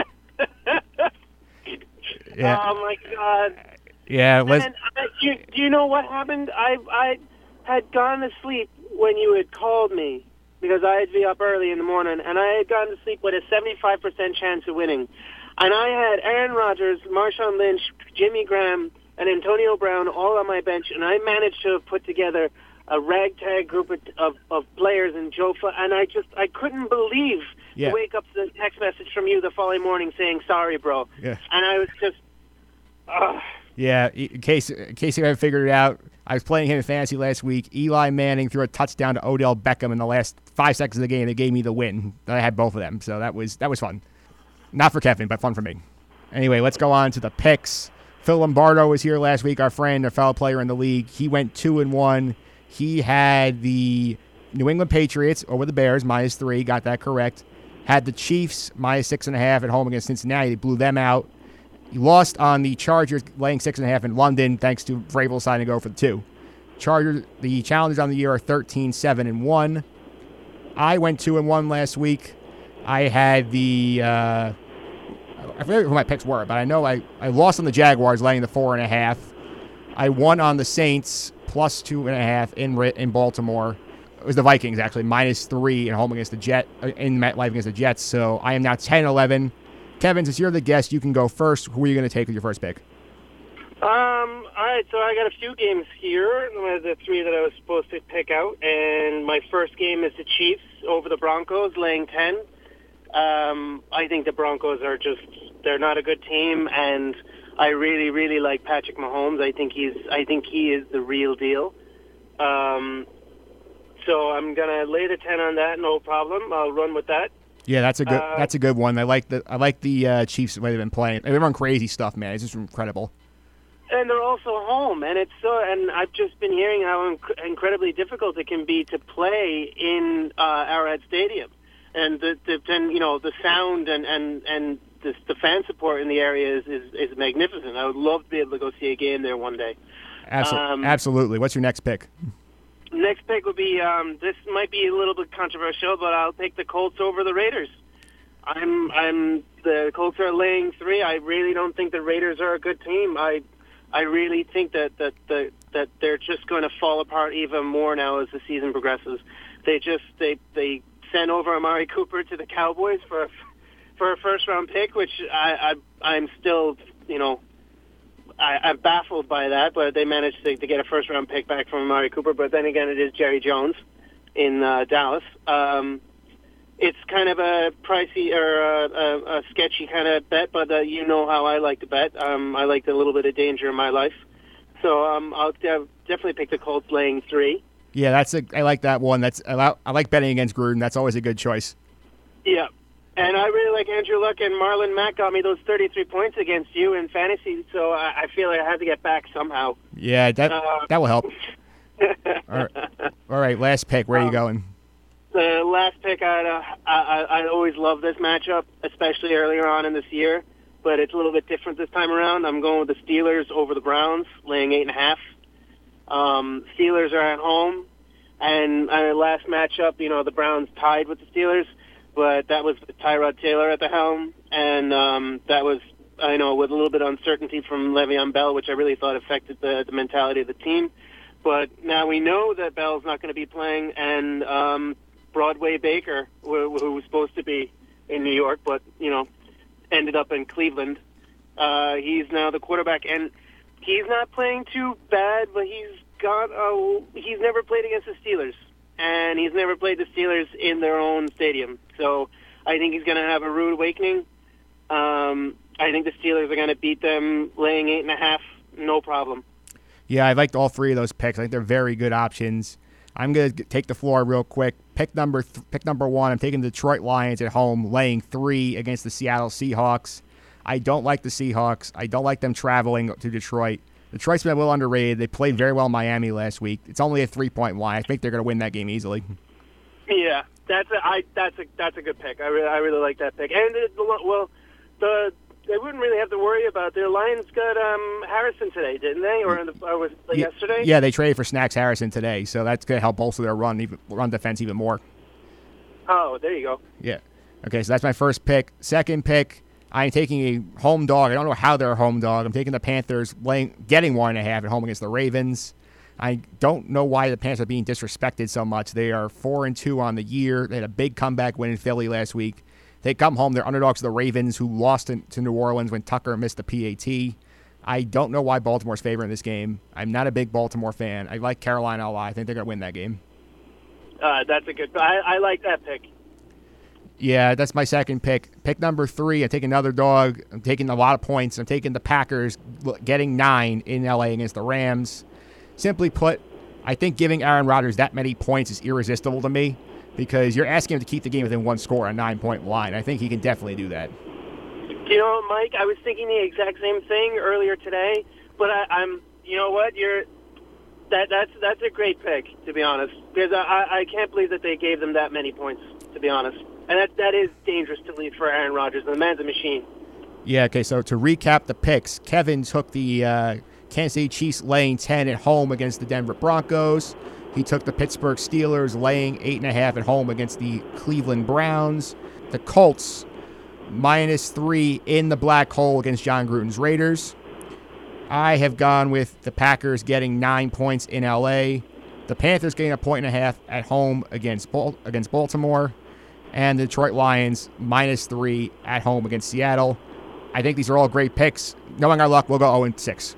A: Yeah,
F: Oh my God!
A: yeah. Let's,
F: And I, you, do you know what happened? I I had gone to sleep when you had called me because I had to be up early in the morning, and I had gone to sleep with a 75% chance of winning. And I had Aaron Rodgers, Marshawn Lynch, Jimmy Graham, and Antonio Brown all on my bench, and I managed to have put together a ragtag group of, of, of players and Joe, Fl- and I just I couldn't believe
A: Yeah.
F: to wake up to the text message from you the following morning saying sorry, bro.
A: Yeah.
F: And I was just, ugh.
A: yeah. In case in case you haven't figured it out, I was playing him in fantasy last week. Eli Manning threw a touchdown to Odell Beckham in the last five seconds of the game. They gave me the win. I had both of them, so that was that was fun. Not for Kevin, but fun for me. Anyway, let's go on to the picks. Phil Lombardo was here last week, our friend, a fellow player in the league. He went two and one. He had the New England Patriots over the Bears minus three, got that correct. Had the Chiefs minus six and a half at home against Cincinnati. They blew them out. He lost on the Chargers laying six and a half in London, thanks to Vrabel signing to go for the two. Chargers, the challengers on the year are 13, 7, and 1. I went 2 and 1 last week. I had the. Uh, I forget who my picks were, but I know I, I lost on the Jaguars laying the 4.5. I won on the Saints plus 2.5 in, in Baltimore. It was the Vikings, actually, minus 3 at home against the Jet, uh, in MetLife against the Jets. So I am now 10 11. Kevin, since you're the guest, you can go first. Who are you going to take with your first pick?
F: Um, all right, so I got a few games here, the three that I was supposed to pick out, and my first game is the Chiefs over the Broncos, laying 10. Um, I think the Broncos are just, they're not a good team, and I really, really like Patrick Mahomes. I think he's, I think he is the real deal. Um, so I'm going to lay the 10 on that, no problem. I'll run with that.
A: Yeah, that's a good
F: Uh,
A: that's a good one. I like the I like the uh, Chiefs the way they've been playing. They run crazy stuff, man. It's just incredible.
F: and they're also home and it's so and i've just been hearing how inc- incredibly difficult it can be to play in uh arrowhead stadium and the, the then you know the sound and and and the, the fan support in the area is, is is magnificent i would love to be able to go see a game there one day
A: Absolutely.
F: Um,
A: Absolutely. What's your next pick?
F: next pick would be um this might be a little bit controversial but i'll take the colts over the raiders i'm i'm the colts are laying three i really don't think the raiders are a good team i I really think that that that, that they're just going to fall apart even more now as the season progresses. They just they they sent over Amari Cooper to the Cowboys for a, for a first round pick, which I, I I'm still you know I, I'm baffled by that. But they managed to, to get a first round pick back from Amari Cooper. But then again, it is Jerry Jones in uh, Dallas. Um, it's kind of a pricey or a, a, a sketchy kind of bet, but uh, you know how I like to bet. Um, I like a little bit of danger in my life, so um, I'll de- definitely pick the Colts laying three.
A: Yeah, that's a I like that one. That's I like betting against Gruden. That's always a good choice.
F: Yeah, and I really like Andrew Luck and Marlon Mack got me those 33 points against you in fantasy, so I, I feel like I had to get back somehow.
A: Yeah, that
F: Uh,
A: that will help. All right. All right, last pick. Where are you
F: Um,
A: going?
F: The last pick, uh, I, I, I always love this matchup, especially earlier on in this year, but it's a little bit different this time around. I'm going with the Steelers over the Browns, laying eight and a half. Um, Steelers are at home. And our last matchup, you know, the Browns tied with the Steelers, but that was Tyrod Taylor at the helm, and um, that was, I know, with a little bit of uncertainty from Le'Veon Bell, which I really thought affected the, the mentality of the team. But now we know that Bell's not going to be playing, and um, Broadway Baker, who, who was supposed to be in New York, but you know, ended up in Cleveland. Uh, he's now the quarterback, and he's not playing too bad, but he's got a, he's never played against the Steelers, and he's never played the Steelers in their own stadium. So I think he's going to have a rude awakening. Um, I think the Steelers are going to beat them, laying eight and a half, no problem.
A: Yeah, I liked all three of those picks. I think they're very good options. I'm going to take the floor real quick. Pick number th- pick number one. I'm taking the Detroit Lions at home, laying three against the Seattle Seahawks. I don't like the Seahawks. I don't like them traveling to Detroit. Detroit's been a little underrated. They played very well in Miami last week. It's only a three point line. I think they're going to win that game easily.
F: Yeah, that's a I that's a that's a good pick. I really I really like that pick. And it, well, the they wouldn't really have to worry about their Lions got um, Harrison today, didn't they? Or, the, or was
A: yeah,
F: yesterday?
A: Yeah, they traded for Snacks Harrison today, so that's going to help bolster their run even run defense even more.
F: Oh, there you go.
A: Yeah. Okay, so that's my first pick. Second pick, I'm taking a home dog. I don't know how they're a home dog. I'm taking the Panthers, laying, getting one and a half at home against the Ravens. I don't know why the Panthers are being disrespected so much. They are four and two on the year. They had a big comeback win in Philly last week. They come home. They're underdogs to the Ravens, who lost to New Orleans when Tucker missed the PAT. I don't know why Baltimore's favoring this game. I'm not a big Baltimore fan. I like Carolina a lot. I think they're going to win that game.
F: Uh, that's a good. I, I like that pick.
A: Yeah, that's my second pick. Pick number three. I take another dog. I'm taking a lot of points. I'm taking the Packers, getting nine in LA against the Rams. Simply put, I think giving Aaron Rodgers that many points is irresistible to me because you're asking him to keep the game within one score, a nine point line. I think he can definitely do that.
F: You know, Mike, I was thinking the exact same thing earlier today, but I, I'm, you know what, you're that that's that's a great pick to be honest, because I I can't believe that they gave them that many points to be honest, and that that is dangerous to leave for Aaron Rodgers. And the man's a machine.
A: Yeah. Okay. So to recap the picks, Kevin took the uh, Kansas City Chiefs laying ten at home against the Denver Broncos. He took the Pittsburgh Steelers laying eight and a half at home against the Cleveland Browns. The Colts minus three in the black hole against Jon Gruden's Raiders. I have gone with the Packers getting nine points in LA. The Panthers getting a point and a half at home against against Baltimore, and the Detroit Lions minus three at home against Seattle. I think these are all great picks. Knowing our luck, we'll go 0 6.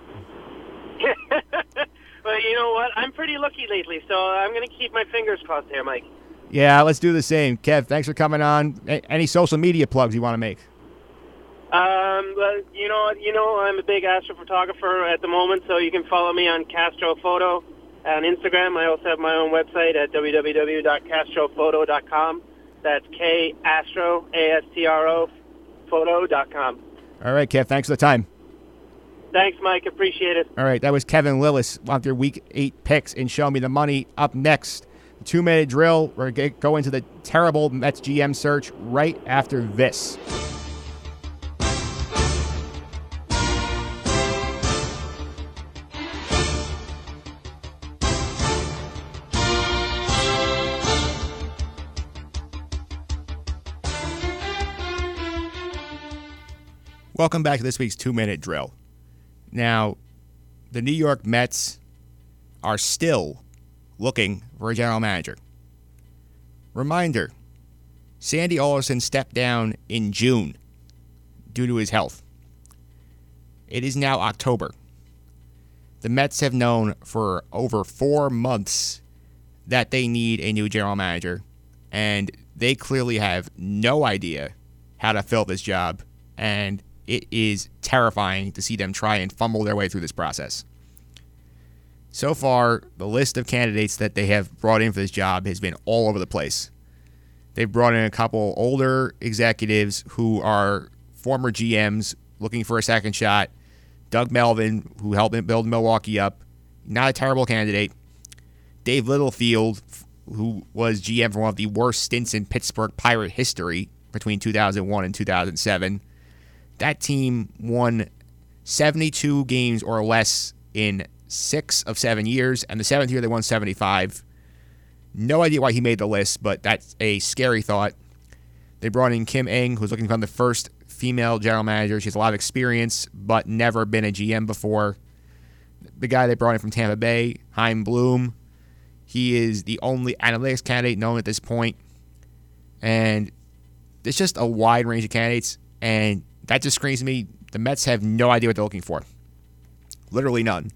F: But you know what? I'm pretty lucky lately, so I'm going to keep my fingers crossed here, Mike.
A: Yeah, let's do the same. Kev, thanks for coming on. Any social media plugs you want to make?
F: Um, well, you know, you know, I'm a big astrophotographer at the moment, so you can follow me on Castro Photo on Instagram. I also have my own website at www.castrophoto.com. That's K Astro A S T R O photo.com.
A: All right, Kev. Thanks for the time.
F: Thanks, Mike. Appreciate it.
A: All right, that was Kevin Lillis on their Week Eight picks and Show Me the Money. Up next, two minute drill. We're going to go into the terrible Mets GM search right after this. Welcome back to this week's two minute drill. Now, the New York Mets are still looking for a general manager. Reminder Sandy Alderson stepped down in June due to his health. It is now October. The Mets have known for over four months that they need a new general manager, and they clearly have no idea how to fill this job. And it is terrifying to see them try and fumble their way through this process. So far, the list of candidates that they have brought in for this job has been all over the place. They've brought in a couple older executives who are former GMs looking for a second shot. Doug Melvin, who helped build Milwaukee up, not a terrible candidate. Dave Littlefield, who was GM for one of the worst stints in Pittsburgh Pirate history between 2001 and 2007 that team won 72 games or less in six of seven years, and the seventh year they won 75. No idea why he made the list, but that's a scary thought. They brought in Kim Ng, who's looking to become the first female general manager. She has a lot of experience, but never been a GM before. The guy they brought in from Tampa Bay, Chaim Bloom, he is the only analytics candidate known at this point. And it's just a wide range of candidates. And that just screams to me the Mets have no idea what they're looking for. Literally none.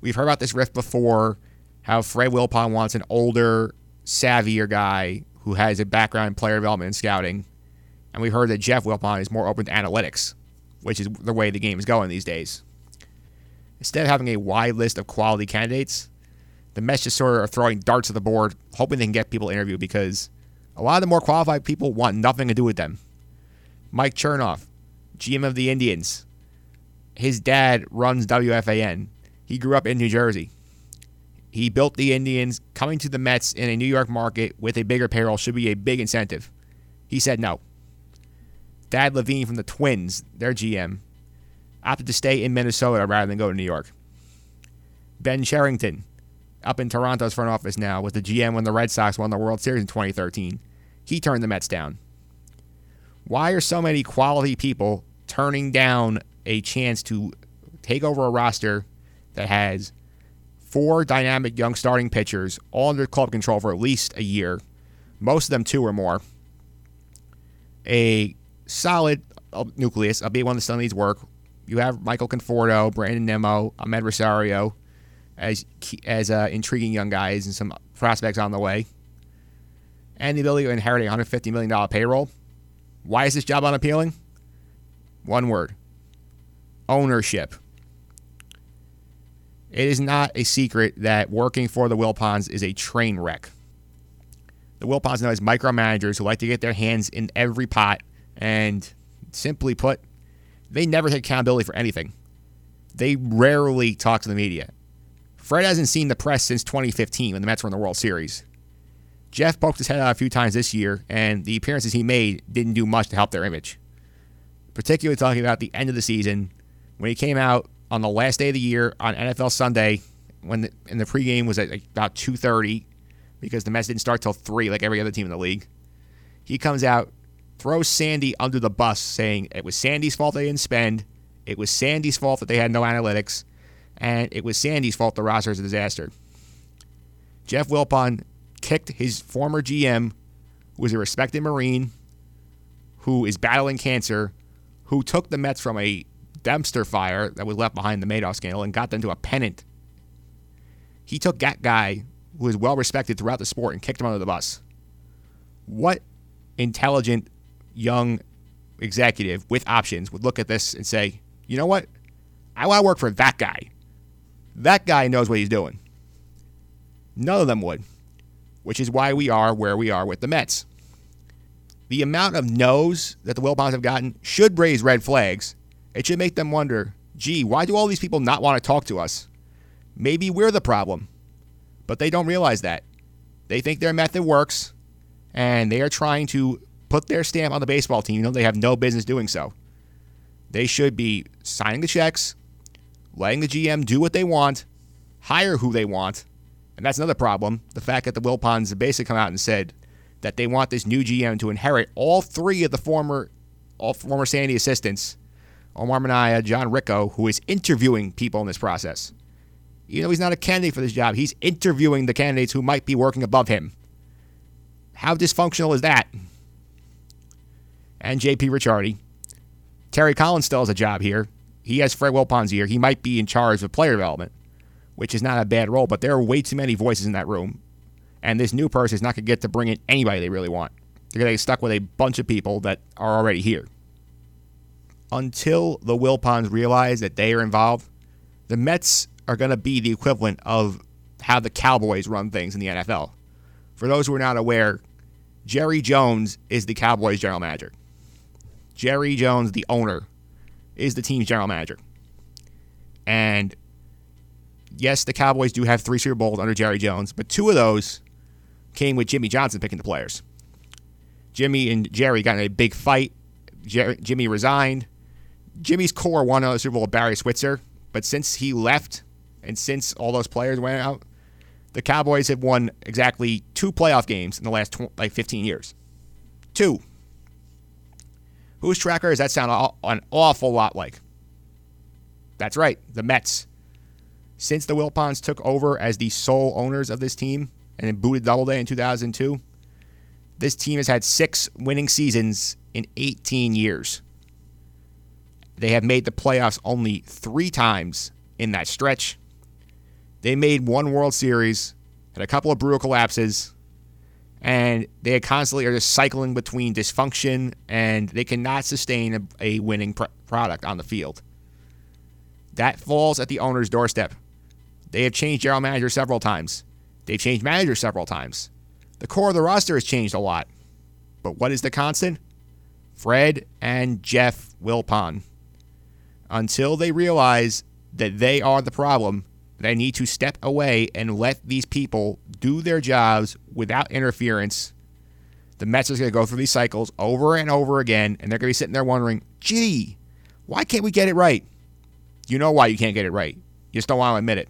A: We've heard about this rift before how Fred Wilpon wants an older, savvier guy who has a background in player development and scouting. And we've heard that Jeff Wilpon is more open to analytics, which is the way the game is going these days. Instead of having a wide list of quality candidates, the Mets just sort of are throwing darts at the board, hoping they can get people interviewed because a lot of the more qualified people want nothing to do with them. Mike Chernoff, GM of the Indians. His dad runs WFAN. He grew up in New Jersey. He built the Indians. Coming to the Mets in a New York market with a bigger payroll should be a big incentive. He said no. Thad Levine from the Twins, their GM, opted to stay in Minnesota rather than go to New York. Ben Cherington, up in Toronto's front office now, with the GM when the Red Sox won the World Series in 2013. He turned the Mets down. Why are so many quality people turning down a chance to take over a roster that has four dynamic young starting pitchers, all under club control for at least a year, most of them two or more, a solid uh, nucleus, albeit one that still needs work. You have Michael Conforto, Brandon Nimmo, Amed Rosario as as uh, intriguing young guys and some prospects on the way, and the ability to inherit a $150 million payroll. Why is this job unappealing? One word ownership. It is not a secret that working for the Wilpons is a train wreck. The Wilpons know as micromanagers who like to get their hands in every pot, and simply put, they never take accountability for anything. They rarely talk to the media. Fred hasn't seen the press since 2015 when the Mets were in the World Series. Jeff poked his head out a few times this year, and the appearances he made didn't do much to help their image. Particularly talking about the end of the season, when he came out on the last day of the year on NFL Sunday, when the, and the pregame was at like about 2:30, because the Mets didn't start till three, like every other team in the league. He comes out, throws Sandy under the bus, saying it was Sandy's fault they didn't spend, it was Sandy's fault that they had no analytics, and it was Sandy's fault the roster is a disaster. Jeff Wilpon kicked his former GM, who was a respected Marine, who is battling cancer, who took the Mets from a dumpster fire that was left behind the Madoff scandal and got them to a pennant. He took that guy who is well respected throughout the sport and kicked him under the bus. What intelligent young executive with options would look at this and say, you know what? I want to work for that guy. That guy knows what he's doing. None of them would, which is why we are where we are with the Mets. The amount of no's that the Wilpons have gotten should raise red flags. It should make them wonder gee, why do all these people not want to talk to us? Maybe we're the problem. But they don't realize that. They think their method works, and they are trying to put their stamp on the baseball team, even though they have no business doing so. They should be signing the checks, letting the GM do what they want, hire who they want. And that's another problem. The fact that the Wilpons basically come out and said that they want this new GM to inherit all three of the former all former Sandy assistants, Omar Minaya, John Ricco, who is interviewing people in this process. Even though he's not a candidate for this job, he's interviewing the candidates who might be working above him. How dysfunctional is that? And JP Ricciardi. Terry Collins still has a job here. He has Fred Wilpon's ear. He might be in charge of player development, which is not a bad role, but there are way too many voices in that room. And this new person is not going to get to bring in anybody they really want. They're going to get stuck with a bunch of people that are already here. Until the Wilpons realize that they are involved, the Mets are going to be the equivalent of how the Cowboys run things in the NFL. For those who are not aware, Jerry Jones is the Cowboys general manager. Jerry Jones, the owner, is the team's general manager. And yes, the Cowboys do have three Super Bowls under Jerry Jones, but two of those came with Jimmy Johnson picking the players. Jimmy and Jerry got in a big fight. Jimmy resigned. Jimmy's core won another Super Bowl with Barry Switzer, but since he left and since all those players went out, the Cowboys have won exactly two playoff games in the last tw- like 15 years. Two. Whose tracker does that sound an awful lot like? That's right, the Mets. Since the Wilpons took over as the sole owners of this team and then booted Doubleday in 2002, this team has had six winning seasons in 18 years. They have made the playoffs only three times in that stretch. They made one World Series, had a couple of brutal collapses, and they constantly are just cycling between dysfunction and they cannot sustain a, a winning pr- product on the field. That falls at the owner's doorstep. They have changed general manager several times. They've changed managers several times. The core of the roster has changed a lot. But what is the constant? Fred and Jeff Wilpon. Until they realize that they are the problem, they need to step away and let these people do their jobs without interference. The Mets are going to go through these cycles over and over again, and they're going to be sitting there wondering, gee, why can't we get it right? You know why you can't get it right. You just don't want to admit it.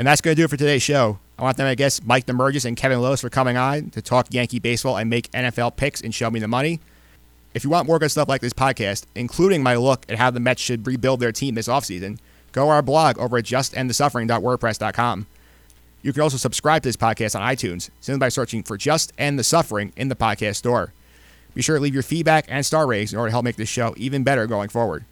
A: And that's going to do it for today's show. I want to thank my guests, Mike Demergis and Kevin Lewis, for coming on to talk Yankee baseball and make NFL picks and show me the money. If you want more good stuff like this podcast, including my look at how the Mets should rebuild their team this offseason, go to our blog over at justendthesuffering.wordpress.com. You can also subscribe to this podcast on iTunes simply by searching for Just End the Suffering in the podcast store. Be sure to leave your feedback and star ratings in order to help make this show even better going forward.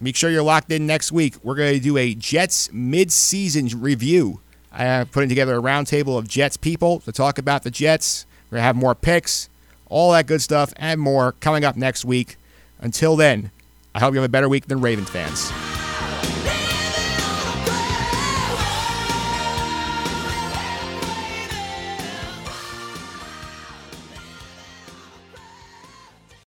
A: Make sure you're locked in next week. We're going to do a Jets mid-season review. I am putting together a roundtable of Jets people to talk about the Jets. We're going to have more picks, all that good stuff, and more coming up next week. Until then, I hope you have a better week than Ravens fans.